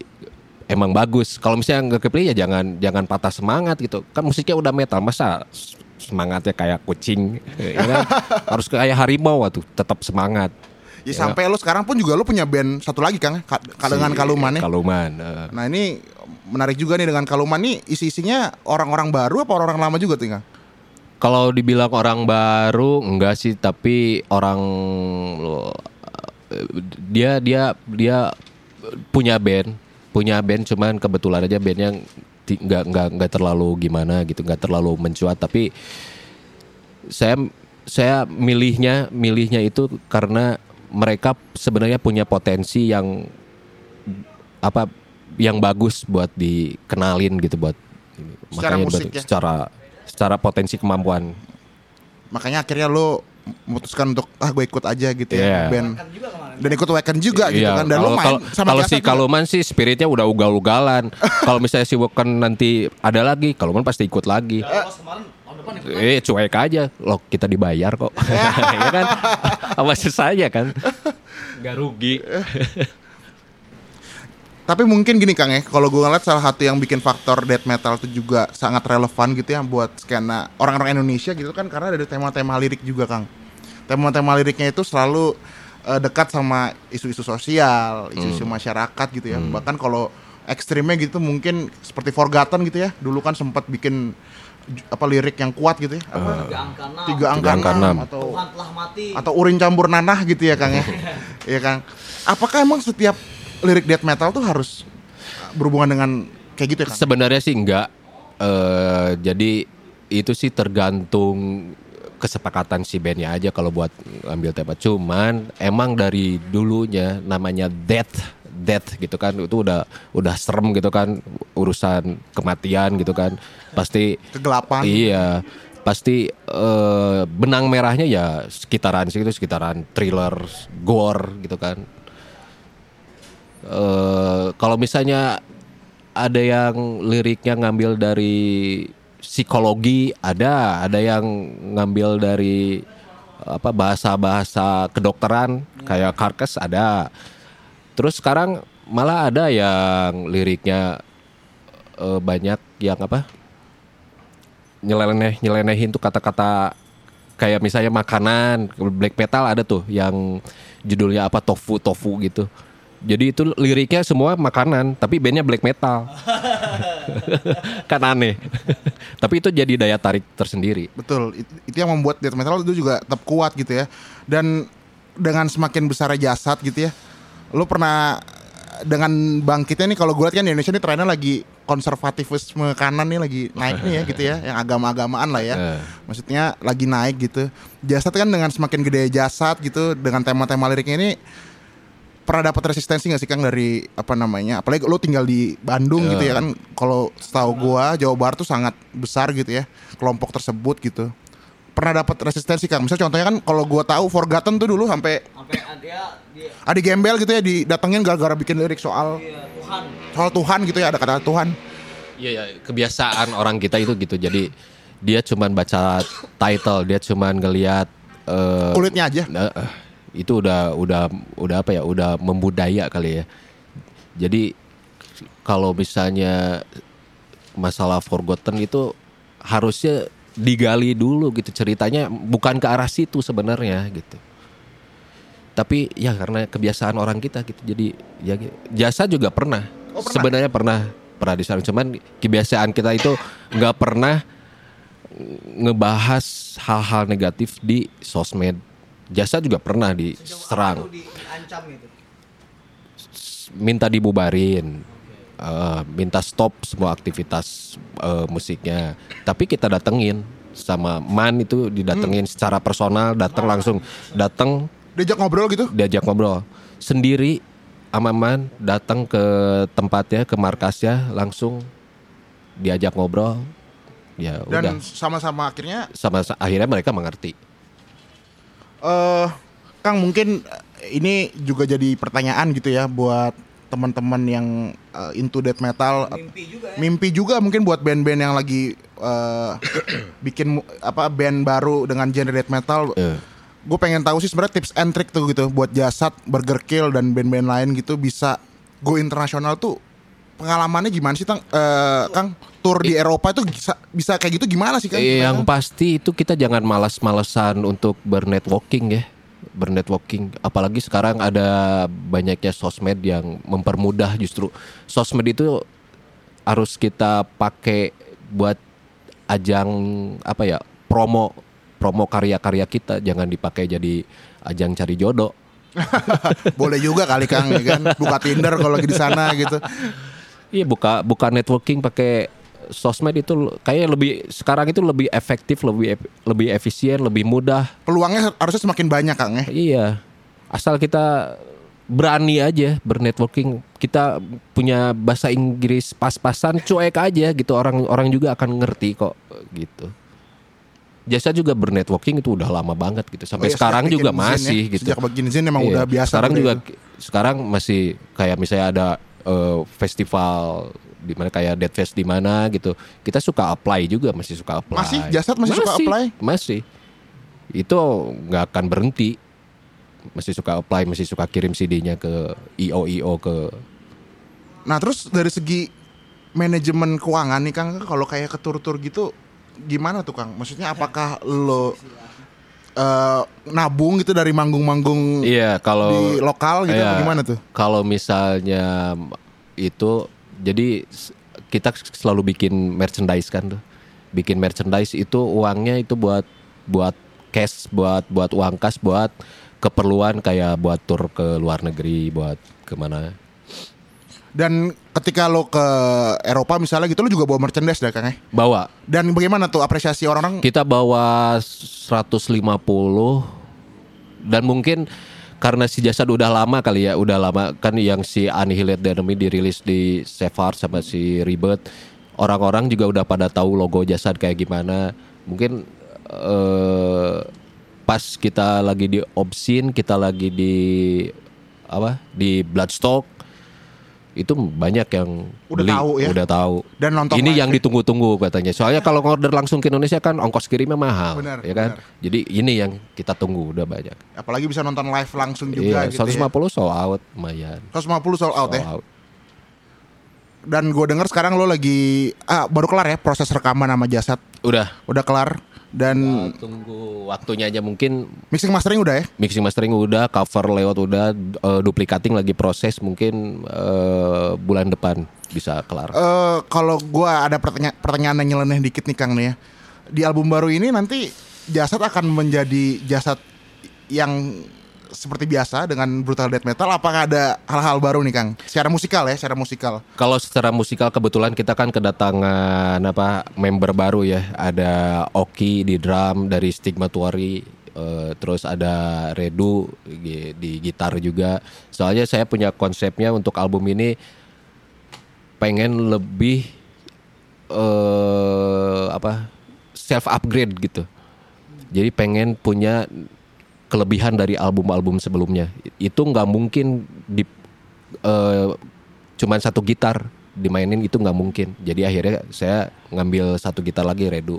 S6: emang bagus. Kalau misalnya nggak kepilih ya jangan jangan patah semangat gitu. Kan musiknya udah metal, masa semangatnya kayak kucing, (laughs) ya kan? harus kayak harimau tuh, tetap semangat.
S5: Ya, sampai lu sekarang pun juga lu punya band satu lagi Kang, Ka- Ka- dengan Kaluman ya.
S6: Kaluman. eh.
S5: Nah ini menarik juga nih dengan Kaluman nih isi-isinya orang-orang baru apa orang-orang lama juga Kang?
S6: Kalau dibilang orang baru enggak sih, tapi orang dia dia dia punya band, punya band cuman kebetulan aja bandnya nggak nggak nggak terlalu gimana gitu, nggak terlalu mencuat. Tapi saya saya milihnya milihnya itu karena mereka sebenarnya punya potensi yang apa yang bagus buat dikenalin gitu buat
S5: Secara
S6: buat-
S5: musik ya?
S6: secara secara potensi kemampuan
S5: Makanya akhirnya lu memutuskan untuk ah gue ikut aja gitu ya
S6: Iya.
S5: band.
S7: Juga kemarin.
S5: Dan ikut Wacken juga gitu
S6: Iya,
S5: kan. Dan lu
S6: kalau
S5: main
S6: kalau
S5: sama
S6: kalau si. Kaluman sih spiritnya udah ugal-ugalan. (laughs) kalau misalnya si Woken nanti ada lagi, Kaluman pasti ikut lagi.
S7: Ikut
S6: Eh cuek aja, loh kita dibayar kok, (laughs) ya kan? Sama saya kan, nggak rugi. (laughs)
S5: Tapi mungkin gini Kang ya, kalau gue ngeliat salah satu yang bikin faktor death metal itu juga sangat relevan gitu ya buat skena orang-orang Indonesia gitu kan karena ada tema-tema lirik juga Kang. Tema-tema liriknya itu selalu eh, dekat sama isu-isu sosial, isu-isu masyarakat gitu ya. Bahkan kalau ekstrimnya gitu mungkin seperti Forgotten gitu ya. Dulu kan sempat bikin apa lirik yang kuat gitu ya. Apa?
S7: tiga angka enam.
S5: Tiga angka
S6: angka
S5: enam
S6: enam.
S5: atau
S7: Tuhan telah mati.
S5: atau urin campur nanah gitu ya Kang ya. (laughs) Iya Kang. Apakah emang setiap lirik death metal tuh harus berhubungan dengan kayak gitu ya Kang?
S6: Sebenarnya sih enggak. Eh jadi itu sih tergantung kesepakatan si bandnya aja kalau buat ambil tema. Cuman emang dari dulunya namanya death death gitu kan itu udah udah serem gitu kan urusan kematian gitu kan pasti
S5: Kegelapan.
S6: iya pasti eh, benang merahnya ya sekitaran situ sekitaran thriller gore gitu kan eh kalau misalnya ada yang liriknya ngambil dari psikologi ada. Ada yang ngambil dari apa bahasa-bahasa kedokteran kayak karkes ada. Terus sekarang malah ada yang liriknya eh, banyak yang apa nyeleneh nyelenehin tuh kata-kata kayak misalnya makanan black metal ada tuh yang judulnya apa tofu tofu gitu jadi itu liriknya semua makanan tapi bandnya black metal (laughs) kan aneh tapi itu jadi daya tarik tersendiri
S5: Betul. It- Itu yang membuat death metal itu juga tetap kuat gitu ya. Dan dengan semakin besar jasad gitu ya. Lu pernah dengan bangkitnya nih kalau gue lihat kan di Indonesia nih trennya lagi konservatifisme kanan nih lagi naik nih ya gitu ya, yang agama-agamaan lah ya.
S6: Eh.
S5: Maksudnya lagi naik gitu. Jasad kan dengan semakin gede jasad gitu dengan tema-tema liriknya ini pernah dapat resistensi gak sih Kang dari apa namanya? Apalagi lo tinggal di Bandung gitu ya kan. Kalau setahu gua Jawa Barat tuh sangat besar gitu ya kelompok tersebut gitu. Pernah dapat resistensi Kang? Misalnya contohnya kan kalau gua tahu Forgotten tuh dulu sampai
S7: Sampai dia dia
S5: ada gembel gitu ya didatengin gara-gara bikin lirik soal
S7: dia Tuhan.
S5: soal Tuhan gitu ya ada kata Tuhan.
S6: Iya ya, kebiasaan orang kita itu gitu. Jadi dia cuman baca title, dia cuman ngelihat eh,
S5: Kulitnya aja.
S6: Nah, eh, itu udah udah udah apa ya? Udah membudaya kali ya. Jadi kalau misalnya masalah forgotten itu harusnya digali dulu gitu ceritanya bukan ke arah situ sebenarnya gitu. Tapi ya karena kebiasaan orang kita gitu. Jadi ya jasa juga pernah. Sebenarnya pernah pernah di sana. Cuman kebiasaan kita itu nggak pernah ngebahas hal-hal negatif di sosmed. Jasa juga pernah diserang,
S7: Itu di, diancam gitu.
S6: minta dibubarin, eh, minta stop semua aktivitas eh, musiknya. Tapi kita datengin sama Man itu didatengin secara personal, datang langsung. Datang
S5: Diajak ngobrol gitu.
S6: diajak ngobrol. Sendiri sama Man datang ke tempatnya ke markasnya langsung diajak ngobrol. Ya udah.
S5: Dan sama-sama akhirnya?
S6: Sama akhirnya mereka mengerti
S5: eh Kang mungkin eh, ini juga jadi pertanyaan gitu ya buat teman-teman yang eh, into death metal
S7: Mimpi juga ya.
S5: mimpi juga mungkin buat band-band yang lagi eh, bikin apa band baru dengan genre death metal
S6: Eh.
S5: gue pengen tahu sih sebenarnya tips and trick tuh gitu buat jasad Burger Kill dan band-band lain gitu bisa go internasional tuh pengalamannya gimana sih, Tang? Eh, Kang, tour di Eropa itu bisa, bisa kayak gitu gimana sih, Kang?
S6: Eh, yang pasti itu kita jangan malas-malesan untuk bernetworking ya bernetworking apalagi sekarang ada banyaknya sosmed yang mempermudah justru sosmed itu harus kita pakai buat ajang apa ya promo promo karya-karya kita jangan dipakai jadi ajang cari jodoh (laughs)
S5: Boleh juga kali Kang, ya kan? Buka Tinder kalau lagi di sana gitu.
S6: Iya buka buka networking pakai sosmed itu kayak lebih sekarang itu lebih efektif, lebih lebih efisien, lebih mudah.
S5: Peluangnya harusnya semakin banyak, Kang ya.
S6: Iya. Asal kita berani aja bernetworking. Kita punya bahasa Inggris pas-pasan cuek aja gitu. Orang orang juga akan ngerti kok gitu. Jasa juga bernetworking itu udah lama banget gitu.
S5: Oh
S6: Sampai
S5: iya,
S6: sekarang juga
S5: Zin
S6: masih
S5: ya.
S6: gitu.
S5: Sejak bikin Zin emang
S6: Iya.
S5: udah biasa.
S6: Sekarang juga
S5: ya.
S6: sekarang masih kayak misalnya ada eh, festival di mana kayak Dead Fest di mana gitu. Kita suka apply juga, masih suka apply.
S5: Masih? Jasad masih suka apply?
S6: Masih. Itu nggak akan berhenti. Masih suka apply, masih suka kirim CD-nya ke IO IO ke
S5: Nah, terus dari segi manajemen keuangan nih Kang, kalau kayak ke tur-tur gitu gimana tuh Kang? Maksudnya apakah lo eh, nabung gitu dari manggung-manggung
S6: Iya, kalau
S5: di lokal gitu
S6: Iya,
S5: gimana tuh?
S6: Kalau misalnya itu jadi kita selalu bikin merchandise kan tuh. Bikin merchandise itu uangnya itu buat buat cash, buat buat uang kas buat keperluan kayak buat tur ke luar negeri, buat ke mana.
S5: Dan ketika lo ke Eropa misalnya gitu lo juga bawa merchandise dah Kang ya?
S6: Bawa.
S5: Dan bagaimana tuh apresiasi orang-orang?
S6: Kita bawa 150 dan mungkin karena si jasad udah lama kali ya, udah lama kan yang si Annihilate Enemy dirilis di Sefard sama si Rebirth. Orang-orang juga udah pada tahu logo jasad kayak gimana. Mungkin eh pas kita lagi di Obscene, kita lagi di apa? Di Bloodstock itu banyak yang
S5: Udah
S6: beli,
S5: tahu ya?
S6: udah tahu.
S5: Dan nonton
S6: Ini yang
S5: ya?
S6: ditunggu-tunggu katanya. Soalnya kalau order langsung ke Indonesia kan ongkos kirimnya mahal,
S5: Benar,
S6: ya kan?
S5: benar.
S6: Jadi ini yang kita tunggu udah banyak.
S5: Apalagi bisa nonton live langsung
S6: Iya,
S5: juga gitu
S6: 150
S5: ya.
S6: sold out lumayan.
S5: 150 sold out
S6: Sold
S5: ya.
S6: out.
S5: Dan gue denger sekarang lo lagi ah baru kelar ya proses rekaman sama jasad.
S6: Udah.
S5: Udah kelar dan
S6: Tunggu waktunya aja mungkin
S5: mixing mastering udah ya.
S6: mixing mastering udah, cover lewat udah, eh, duplicating lagi proses mungkin eh, bulan depan bisa kelar.
S5: Eh kalau gua ada pertanya- pertanyaan yang nyeleneh dikit nih Kang nih ya. Di album baru ini nanti jasad akan menjadi jasad yang seperti biasa dengan brutal death metal apakah ada hal-hal baru nih Kang? Secara musikal ya, secara musikal.
S6: Kalau secara musikal kebetulan kita kan kedatangan apa member baru ya. Ada Oki di drum dari Stigmatuary, eh, terus ada Redu di, di gitar juga. Soalnya saya punya konsepnya untuk album ini pengen lebih eh apa self upgrade gitu. Jadi pengen punya kelebihan dari album-album sebelumnya. Itu nggak mungkin di eh, cuman satu gitar dimainin itu nggak mungkin. Jadi akhirnya saya ngambil satu gitar lagi Redu.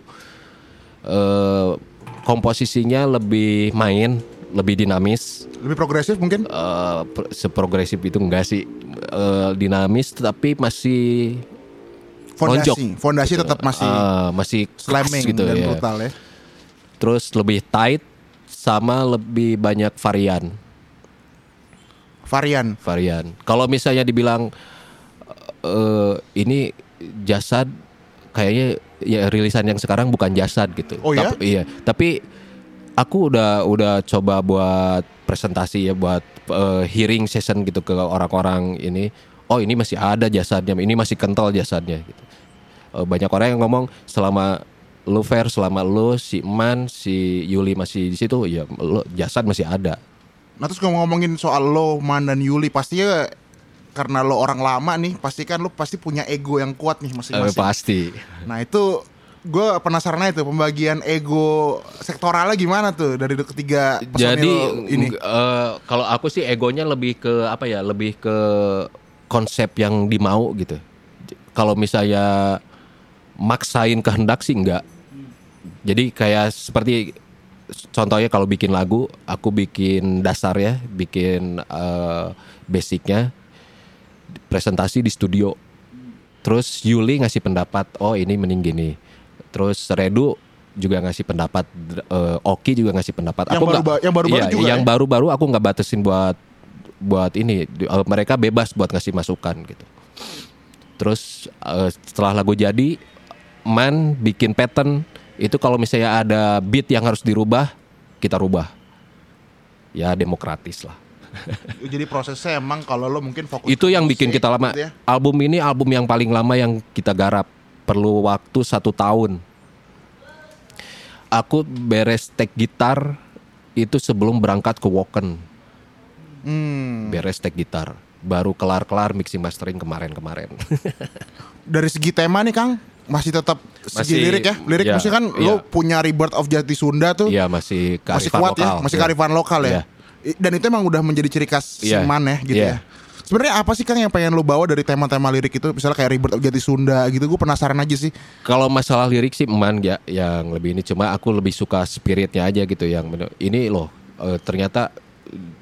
S6: Eh, komposisinya lebih main, lebih dinamis.
S5: Lebih progresif mungkin?
S6: Pro- seprogresif itu enggak sih. Eh, dinamis tapi masih
S5: Fondasi,
S6: lonjok.
S5: fondasi tetap masih
S6: eh, masih
S5: slamming
S6: gitu
S5: dan
S6: ya.
S5: brutal ya.
S6: Terus lebih tight sama lebih banyak varian.
S5: Varian.
S6: varian. Kalau misalnya dibilang eh ini jasad kayaknya ya rilisan yang sekarang bukan jasad gitu.
S5: Oh ya?
S6: Tapi, iya, tapi aku udah udah coba buat presentasi ya buat eh, hearing session gitu ke orang-orang ini. Oh, ini masih ada jasadnya, ini masih kental jasadnya gitu. Eh, banyak orang yang ngomong selama lu fair, selama lu si Man, si Yuli masih di situ, ya lu jasad masih ada.
S5: Nah terus kalau ngomongin soal lo, Man dan Yuli pastinya karena lo orang lama nih, pasti kan lo pasti punya ego yang kuat nih
S6: Eh,
S5: masing-masing.
S6: pasti.
S5: Nah itu gue penasaran aja tuh pembagian ego sektoralnya gimana tuh dari ketiga personil
S6: Jadi
S5: ini.
S6: eh, kalau aku sih egonya lebih ke apa ya, lebih ke konsep yang dimau gitu. Kalau misalnya maksain kehendak sih enggak. Jadi kayak seperti contohnya kalau bikin lagu, aku bikin dasar ya, bikin eh, basicnya, presentasi di studio Terus Yuli ngasih pendapat, oh ini mending gini. Terus Redu juga ngasih pendapat, eh, Oki juga ngasih pendapat.
S5: Yang
S6: Aku
S5: baru- yang baru-baru
S6: Iya,
S5: juga
S6: Yang
S5: ya?
S6: baru-baru aku nggak batasin buat buat ini. Eh, mereka bebas buat ngasih masukan gitu. Terus eh, setelah lagu jadi, Man bikin pattern itu kalau misalnya ada beat yang harus dirubah, kita rubah. Ya demokratis lah. (laughs)
S5: Jadi prosesnya emang kalau lo mungkin fokus
S6: Itu yang bikin kita lama.
S5: gitu ya.
S6: Album ini album yang paling lama yang kita garap. Perlu waktu satu tahun. Aku beres tek gitar itu sebelum berangkat ke Woken.
S5: Hmm.
S6: Beres tek gitar. Baru kelar-kelar mixing mastering kemarin-kemarin. (laughs)
S5: Dari segi tema nih Kang, masih tetap segi
S6: Masih-
S5: lirik ya. Lirik
S6: iya,
S5: musik kan
S6: iya.
S5: lo punya Rebirth of Jati Sunda tuh.
S6: Iya masih
S5: masih kuat
S6: lokal.
S5: ya, masih
S6: Iya.
S5: kearifan lokal ya.
S6: Iya.
S5: I- Dan itu emang udah menjadi ciri khas
S6: Iya.
S5: Siman ya gitu
S6: Iya.
S5: ya. Sebenarnya apa sih Kang yang pengen lo bawa dari tema-tema lirik itu? Misalnya kayak Rebirth of Jati Sunda gitu, gue penasaran aja sih.
S6: Kalau masalah lirik sih eman ya yang lebih ini cuma aku lebih suka spiritnya aja gitu yang ini loh eh, ternyata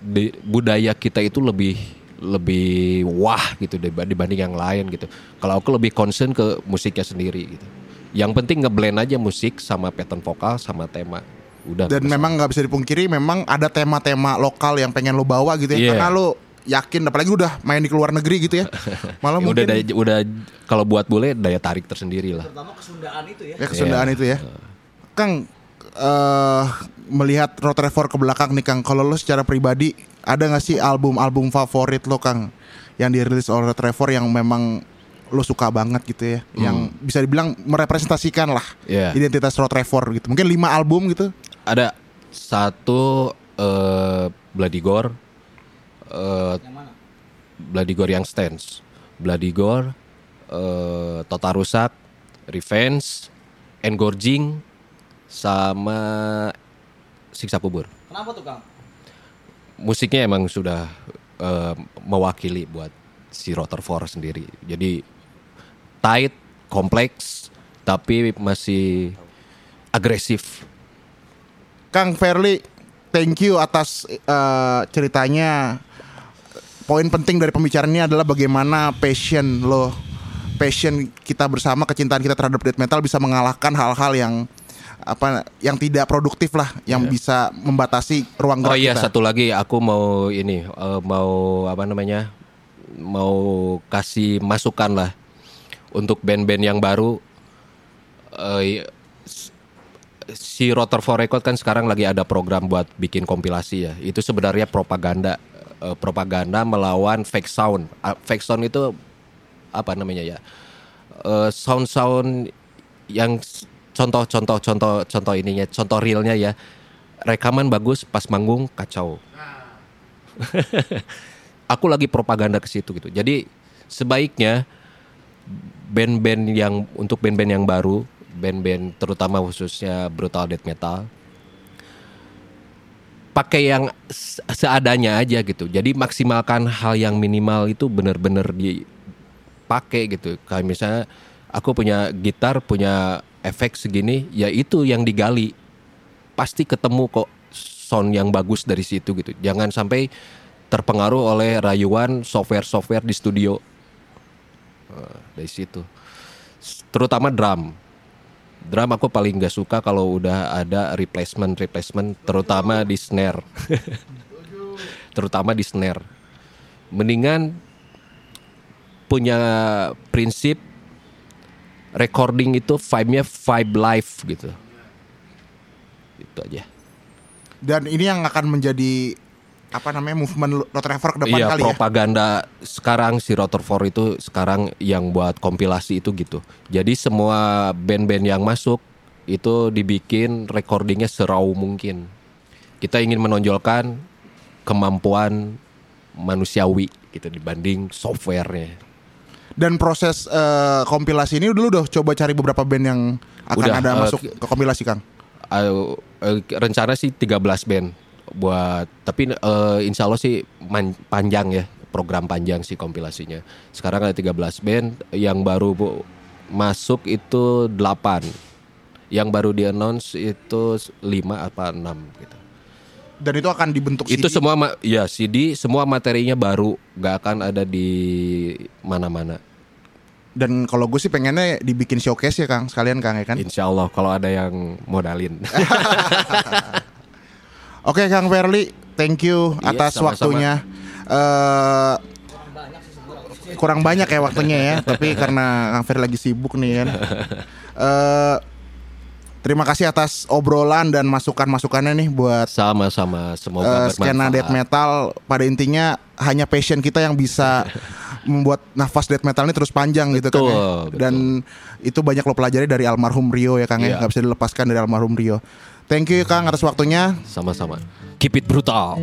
S6: di- budaya kita itu lebih lebih wah gitu diba- dibanding yang lain gitu. Kalau aku lebih concern ke musiknya sendiri gitu. Yang penting ngeblend aja musik sama pattern vokal sama tema. Udah.
S5: Dan memang nggak bisa dipungkiri, memang ada tema-tema lokal yang pengen lo bawa gitu ya.
S6: Iya.
S5: Karena lo yakin, apalagi udah main di luar negeri gitu ya. (laughs) Malah mungkin
S6: udah daya- udah kalau buat bule daya tarik tersendiri lah.
S7: Terutama kesundaan itu ya.
S5: ya kesundaan
S6: Iya.
S5: itu ya. Kang eh melihat Road Trevor ke belakang nih Kang, kalau lo secara pribadi ada nggak sih album-album favorit lo Kang yang dirilis oleh Road Trevor yang memang lo suka banget gitu ya, yang bisa dibilang merepresentasikan lah
S6: Hmm. Iya.
S5: identitas Road Trevor gitu. Mungkin lima album gitu.
S6: Ada satu eh, Bloody Gore, eh,
S7: Yang mana?
S6: Bloody Gore yang stands, Bloody Gore, eh, Total Rusak, Revenge, Engorging, sama Siksa Kubur.
S7: Kenapa tuh Kang?
S6: Musiknya emang sudah eh, mewakili buat si Rutherford sendiri. Jadi tight, kompleks, tapi masih agresif.
S5: Kang Fairly, thank you atas eh, ceritanya. Poin penting dari pembicaraan ini adalah bagaimana passion lo, passion kita bersama, kecintaan kita terhadap death metal bisa mengalahkan hal-hal yang apa yang tidak produktif lah, yang bisa membatasi ruang
S6: Oh
S5: gerak
S6: iya
S5: kita.
S6: satu lagi aku mau ini eh, mau apa namanya mau kasih masukan lah untuk band-band yang baru. S- si Rutherford Record kan sekarang lagi ada program buat bikin kompilasi ya. Itu sebenarnya propaganda eh, propaganda melawan fake sound. Ah, fake sound itu apa namanya ya? Eh, sound-sound yang s- contoh contoh contoh contoh ininya contoh realnya ya. Rekaman bagus pas manggung kacau. (laughs) Aku lagi propaganda ke situ gitu. Jadi sebaiknya band-band yang untuk band-band yang baru band-band terutama khususnya brutal death metal pakai yang se- seadanya aja gitu. Jadi maksimalkan hal yang minimal itu benar-benar dipakai gitu. Kayak misalnya aku punya gitar punya efek segini ya itu yang digali. Pasti ketemu kok sound yang bagus dari situ gitu. Jangan sampai terpengaruh oleh rayuan software-software di studio. Eh, dari situ. Terutama drum. Drum aku paling gak suka kalau udah ada replacement replacement terutama di snare. (laughs) Terutama di snare. Mendingan punya prinsip recording itu vibe-nya vibe live gitu. Itu aja.
S5: Dan ini yang akan menjadi apa namanya movement Road Trevor ke depan
S6: iya
S5: kali ya.
S6: propaganda sekarang si Rutherford itu sekarang yang buat kompilasi itu gitu. Jadi semua band-band yang masuk itu dibikin recordingnya serau mungkin. Kita ingin menonjolkan kemampuan manusiawi gitu dibanding softwarenya
S5: Dan proses eh, kompilasi ini dulu udah coba cari beberapa band yang akan
S6: Udah,
S5: ada
S6: eh,
S5: masuk ke kompilasi Kang.
S6: Uh, uh, rencana sih 13 band buat tapi uh, insya Allah sih man- panjang ya program panjang sih kompilasinya. Sekarang ada 13 band yang baru bu- masuk itu 8 yang baru di announce itu 5 apa 6 gitu
S5: Dan itu akan dibentuk
S6: itu
S5: CD.
S6: semua ya CD semua materinya baru nggak akan ada di mana-mana
S5: dan kalau gue sih pengennya dibikin showcase ya Kang sekalian Kang ya kan.
S6: Insya Allah kalau ada yang modalin. (laughs)
S5: Oke Kang Verly, thank you
S6: Iya,
S5: atas
S6: sama-sama.
S5: waktunya. Eh kurang banyak ya waktunya ya, tapi karena Kang Verly lagi sibuk nih kan. Eh (laughs) Terima kasih atas obrolan dan masukan-masukannya nih buat
S6: sama-sama semoga uh,
S5: skena death metal pada intinya hanya passion kita yang bisa (laughs) membuat nafas death metal ini terus panjang betul, gitu kan ya. Dan betul. itu banyak lo pelajari dari almarhum Rio ya Kang ya.
S6: Iya.
S5: nggak bisa dilepaskan dari almarhum Rio. Thank you Kang atas waktunya.
S6: Sama-sama. Keep it brutal.